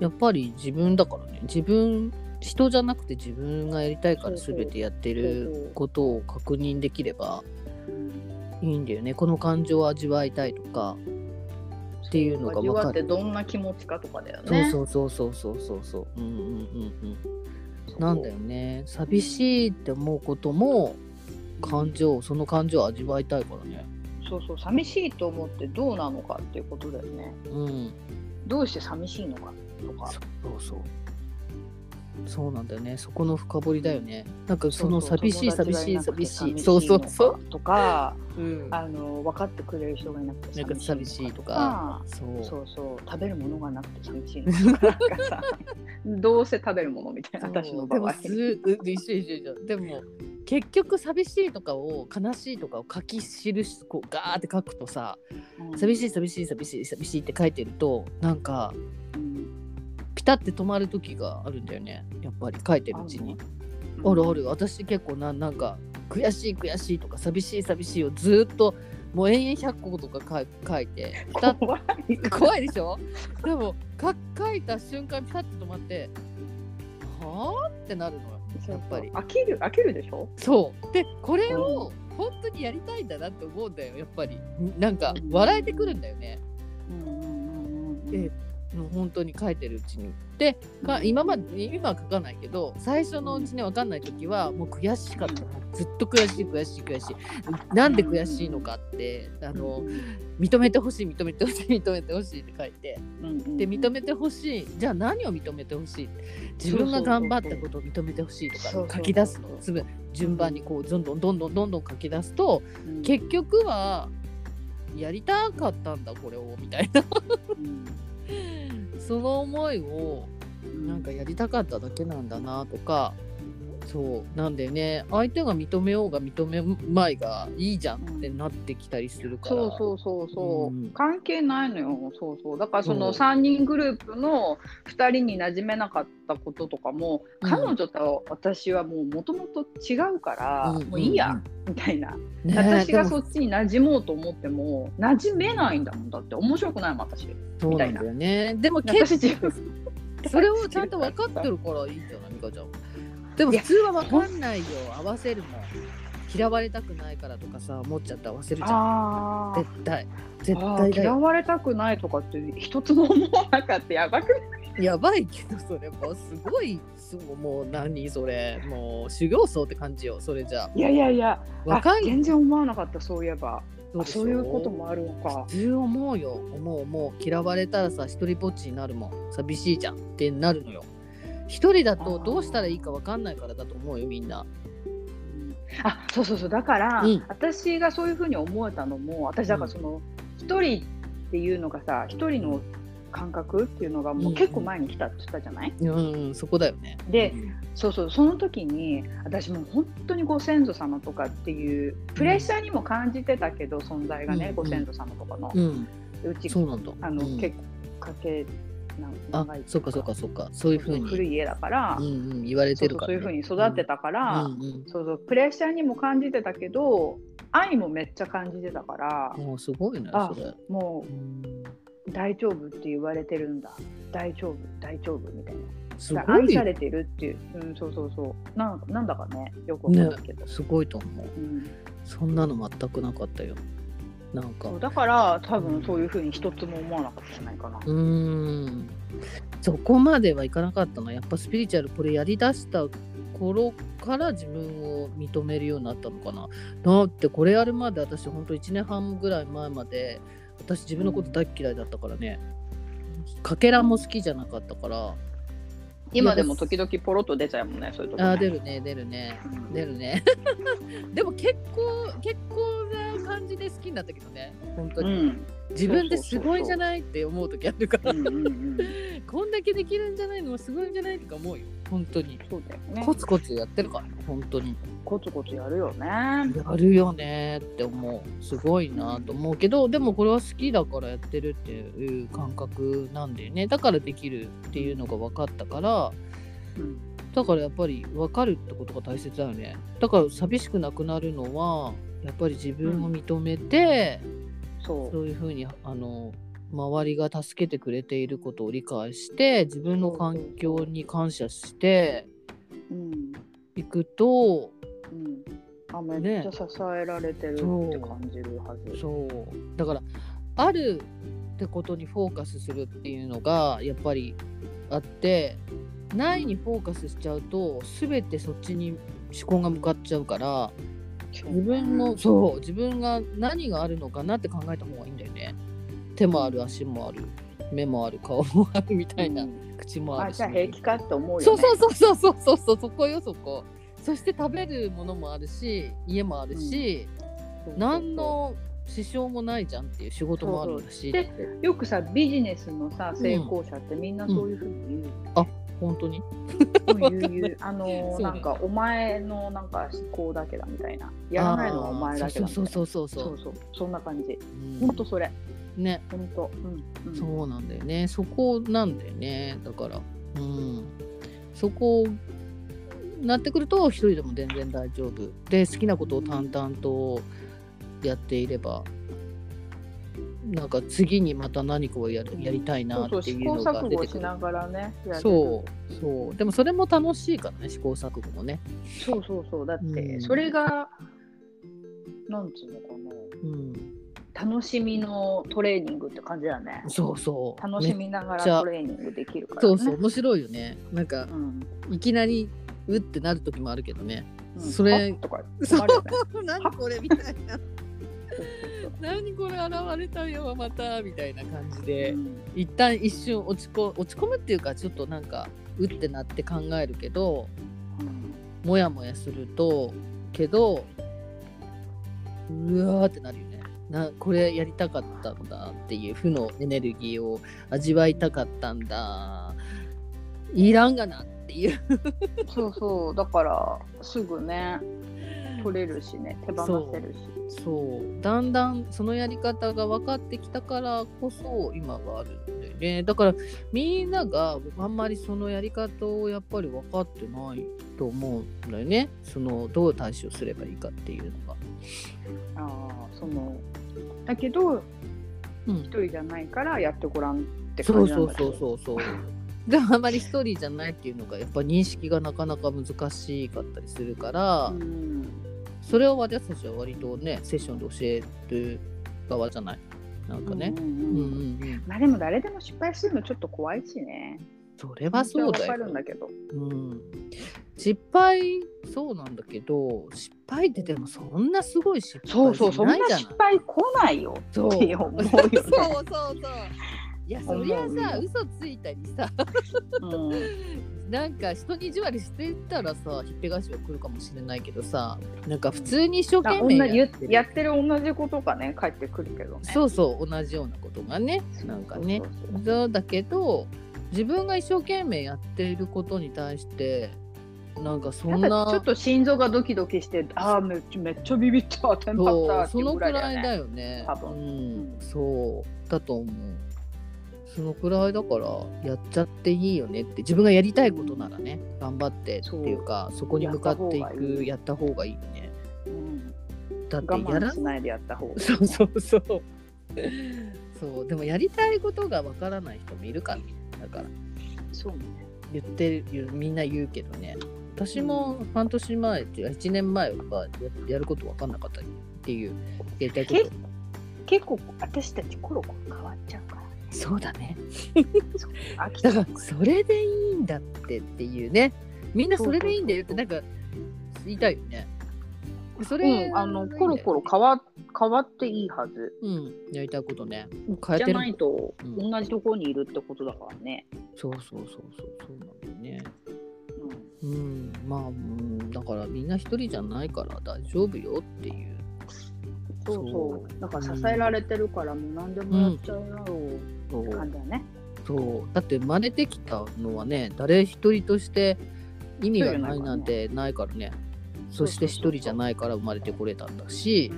やっぱり自分だからね。自分人じゃなくて自分がやりたいから全てやってることを確認できればうん。いいんだよね。この感情を味わいたいとかっていうのが味分かる。わってどんな気持ちかとかだよね。そうそうそうそうそうそう。そううんうんうん。う。んなんだよね。寂しいって思うことも感情その感情を味わいたいからねそうそう寂しいと思ってどうなのかっていうことだよね。うんどうして寂しいのかとか。そうそうそうなんだよね。そこの深掘りだよね。なんかその寂しい寂しい寂しい寂そうそうのそう。かとかうん。あの分かってくれる人がいなくてなんか寂しいとか。そう。そうそう食べるものがなくて寂しいの。[LAUGHS] とかどうせ食べるものみたいな私の場合。でも結局寂しいとかを悲しいとかを書き記しこうガーって書くとさうん寂しい寂しい寂しい寂しいって書いてるとなんかうんピタって止まる時があるんだよね。やっぱり書いてるうちに。ああるある。私結構ななんか悔しい悔しいとか寂しい寂しいをずっともう延々100個とか書い書いて怖い怖いでしょ？でもか書いた瞬間ピタッと止まってはあってなるのよ。やっぱり。飽きる飽きるでしょ？そう。でこれを本当にやりたいんだなって思うんだよやっぱり。なんかうん。笑えてくるんだよね、うんうんうんうんえもう本当に書いてるうちに。でか今まで今は書かないけど最初のうちね分かんない時はもう悔しかった。ずっと悔しい悔しい悔しい。なんで悔しいのかってあの認めてほしい認めてほしい認めてほしいって書いて。で認めてほしいじゃあ何を認めてほしい？自分が頑張ったことを認めてほしいとか書き出すの。すぐ順番にこうどんどんどんどんどんどん書き出すとうん。結局はやりたかったんだこれをみたいな。うんその思いをなんかやりたかっただけなんだなとかそうなんだよね。相手が認めようが認めまいがいいじゃんってなってきたりするから、そうそうそうそう、うん。関係ないのよ。そうそう。だからそのそう。3人グループの2人に馴染めなかったこととかも、うん。彼女と私はもうもともと違うから、うん。もういいや、うんみたいな、ね私がそっちに馴染もうと思っても馴染めないんだもんだって。面白くないもん私。そうなんだよね。でも結私自分それをちゃんと分かってるからいいんじゃない美香ちゃんでも普通は分かんないよ。合わせるもん。嫌われたくないからとかさ思っちゃって合わせるじゃん絶対。絶対嫌われたくないとかって一つも思わなかったやばくない？やばいけどそれもうすごいすごいもう何それ。もう修行僧って感じよそれじゃ。いやいやいや。若い。あ全然思わなかったそういえば。そうそういうこともあるのか。普通思うよ。思う思う。嫌われたらさ一人ぼっちになるもん。寂しいじゃん。ってなるのよ一人だとどうしたらいいか分かんないからだと思うよみんな。あそうそうそう。だから、うん。私がそういうふうに思えたのも私だからその一、人っていうのがさ一人の感覚っていうのがもう結構前に来たって言ったじゃない、うん、うん、そこだよね。でそうそうその時に私もう本当にご先祖様とかっていうプレッシャーにも感じてたけど、存在がね、うんご先祖様とかの、うん。うちあの、うん。結構家系なあそっかそっかそっか。そういうふうに。古い家だから、うんうん、言われてるから、ね、そういうふうに育ってたから、うんうんそうそうプレッシャーにも感じてたけど愛もめっちゃ感じてたから、もうすごいねあそれ。もうんう大丈夫って言われてるんだ。大丈夫大丈夫みたいな。すご愛されてるっていう、うん、そうそうそう。なんなんだかねよくわかんないけど、すごいと思う。うん、そんなの全くなかったよ。なんか。だから多分そういうふうに一つも思わなかったんじゃないかな。うーん。そこまではいかなかったのやっぱスピリチュアルこれやりだした頃から自分を認めるようになったのかな。だってこれやるまで私ほんと1年半ぐらい前まで私自分のこと大っ嫌いだったからね。かけらも好きじゃなかったから。今でも時々ポロッと出ちゃうもんねそういうとこ、ね。あー出るね出るね。うん。出るね。[LAUGHS] でも結構結構な感じで好きになったけどね。本当に、うん。自分ですごいんじゃないって思う時あるから。こんだけできるんじゃないのすごいんじゃないとか思うよ。本当に。そうだよね。コツコツやってるから本当に。コツコツやるよね。やるよねって思う。すごいなと思うけどでもこれは好きだからやってるっていう感覚なんだよね。だからできるっていうのが分かったからうん。だからやっぱり分かるってことが大切だよね。だから寂しくなくなるのはやっぱり自分を認めて、そう。そういうふうにあの周りが助けてくれていることを理解して自分の環境に感謝してう。ん。いくとうん、あめっちゃ支えられてるって感じるはず。そう。だからあるってことにフォーカスするっていうのがやっぱりあってないにフォーカスしちゃうと全てそっちに思考が向かっちゃうから自分のそう自分が何があるのかなって考えた方がいいんだよね。手もある足もある目もある顔もあるみたいな、うん。口もあるし。あじゃあ平気かって思うよね。そうそうそうそうそうそうそうそこよそこ。そして食べるものもあるし家もあるし、そう何の支障もないじゃんっていう仕事もあるしでよくさビジネスのさ成功者ってみんなそういうふうに言う。本当に。あの [LAUGHS] なんかお前のなんか思考だけだみたいな。やらないのはお前だけだみたいな。そうそうそうそうそう。そんな感じ。うん。本当それ。ね。本当うんうん。そうなんだよね。そこなんだよね。だから。うん。そこなってくると一人でも全然大丈夫。で好きなことを淡々とやっていればなんか次にまた何かをやるやりたいなそうっていうそう試行のが出てくる。錯誤しながらねそうそう。でもそれも楽しいからね試行錯誤もね。そうそうそう。だってうん。それがなんつうのかうん。な楽しみのトレーニングって感じだね。そうそう。楽しみながらトレーニングできるからね。そうそう面白いよね。なんかうん。いきなりうってなる時もあるけどね。うん。それとか困るよね。[LAUGHS] 何これみたいな。そうそうそう何これ現れたよまたみたいな感じで、うん。一旦一瞬落ちこ落ち込むっていうかちょっとなんかうってなって考えるけどうん。もやもやするとけどうわーってなるよね。なこれやりたかったんだっていう負のエネルギーを味わいたかったんだ。いらんがなっていう。[LAUGHS] そうそう。だからすぐね取れるしね手放せるし。そう。だんだんそのやり方が分かってきたからこそ今があるんだよね。だからみんながあんまりそのやり方をやっぱり分かってないと思うんだよね。そのどう対処すればいいかっていうのが。ああその。だけどうん。一人じゃないからやってごらんってそうそう感じなんだけど。そうそうそう。でもあまり一人じゃないっていうのがやっぱ認識がなかなか難しかったりするから、うんそれを私たちは割とねセッションで教える側じゃない？なんかね。うんうんうん。うんうん、まあでも誰でも失敗するのちょっと怖いしね。それはそうだよ。るん。だけど。うん、失敗そうなんだけど失敗ってでもそんなすごい失敗そうそうそんな失敗来ないよそうって思うよね。そうそうそういやそりゃさ嘘ついたりさ。うんなんか人に意地悪してたらさひっぺがしは来るかもしれないけどさなんか普通に一生懸命やってる。やってる同じことがね帰ってくるけどね。そうそう同じようなことがねなんかねそうだけど自分が一生懸命やっていることに対してなんかそんたなだちょっと心臓がドキドキしてああめっちゃめっちゃビビったテンパったっていうそのくぐらいだよね。多分。うんうんそうだと思うそのくらいだからやっちゃっていいよねって自分がやりたいことならね頑張ってっていうかそこに向かっていくやった方がいい。よね。うん。だって我やらないでやった方がいい。そうそうそう。そう。でもやりたいことがわからない人もいるからね。だから。そうね。言ってるみんな言うけどね。私も半年前っていうか1年前はややること分かんなかったっていうやりたいこと。結構私たちコロコロそうだね。だからそれでいいんだってっていうね。みんなそれでいいんだよってなんか言いたいよね。それ、うん、あのコロコロ変わ変わっていいはず。うんやりたいことね。変えじゃないとうん。同じところにいるってことだからね、そうそうそうそう。そうなんだよね。うん。うんまあ、うん、だからみんな一人じゃないから大丈夫よっていう。そうそそうう。だから支えられてるからもう何でもやっちゃうよそう。って感じだね、そう。だって真似てきたのはね誰一人として意味がないなんてないからね。そして一人じゃないから生まれてこれたんだし。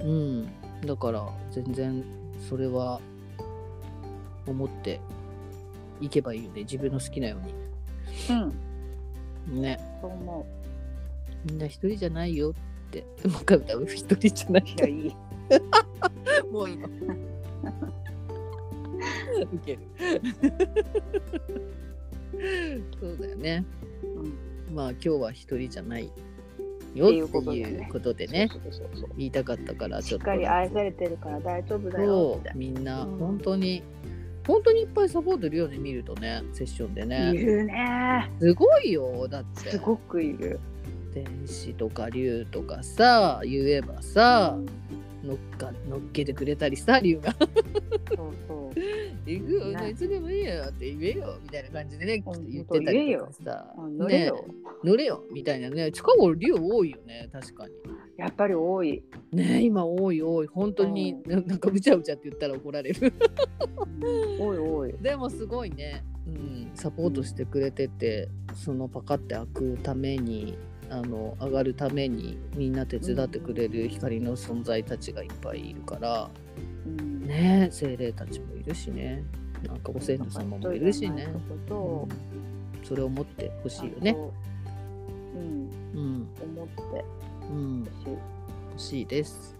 うん。うんだから全然それは思っていけばいいよね。自分の好きなよううん。にね。そう思みんな一人じゃないよって。[LAUGHS] もう一回歌う。一人じゃないういやいい。[LAUGHS] もう今 [LAUGHS] [LAUGHS] ウケる。[LAUGHS] そうだよね。うん。まあ今日は一人じゃないよっていうことでね。言いたかったからちょっと。しっかり愛されてるから大丈夫だよみんなうん。本当に、本当にいっぱいサポートいるよね見るとねセッションでいねるね。すごいよだって。すごくいる。天使とか竜とかさ言えばさ、乗っか乗っけてくれたりさ竜が。そうそう。[LAUGHS] 行くよ、ね。いつでもいいよって言えよみたいな感じでねうん言ってたりとかさ。あ乗れよ、ね。乗れよ。みたいなね。近頃竜多いよね確かに。やっぱり多い、ね今多い多い。本当に、うななんかうちゃうちゃって言ったら怒られる。多い多い。でもすごいね、うん、サポートしてくれててそのパカって開くためにあの上がるためにみんな手伝ってくれる光の存在たちがいっぱいいるから、うん。ね精霊たちもいるしね。なんかご先祖様もいるしね、とそれを持ってほしいよね。うん。うん、思ってうん、ほしい。欲しいです。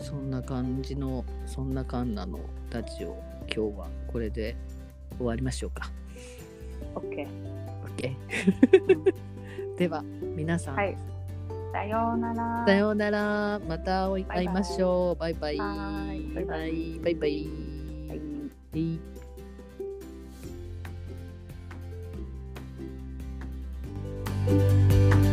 そんな感じのそんなカンナのラジオ今日はこれで終わりましょうか。オッケ OK では皆さん、ーはい。さようなら。さようなら。また会いましょう。バイバイ。バイバイ。バイバイ。はいはい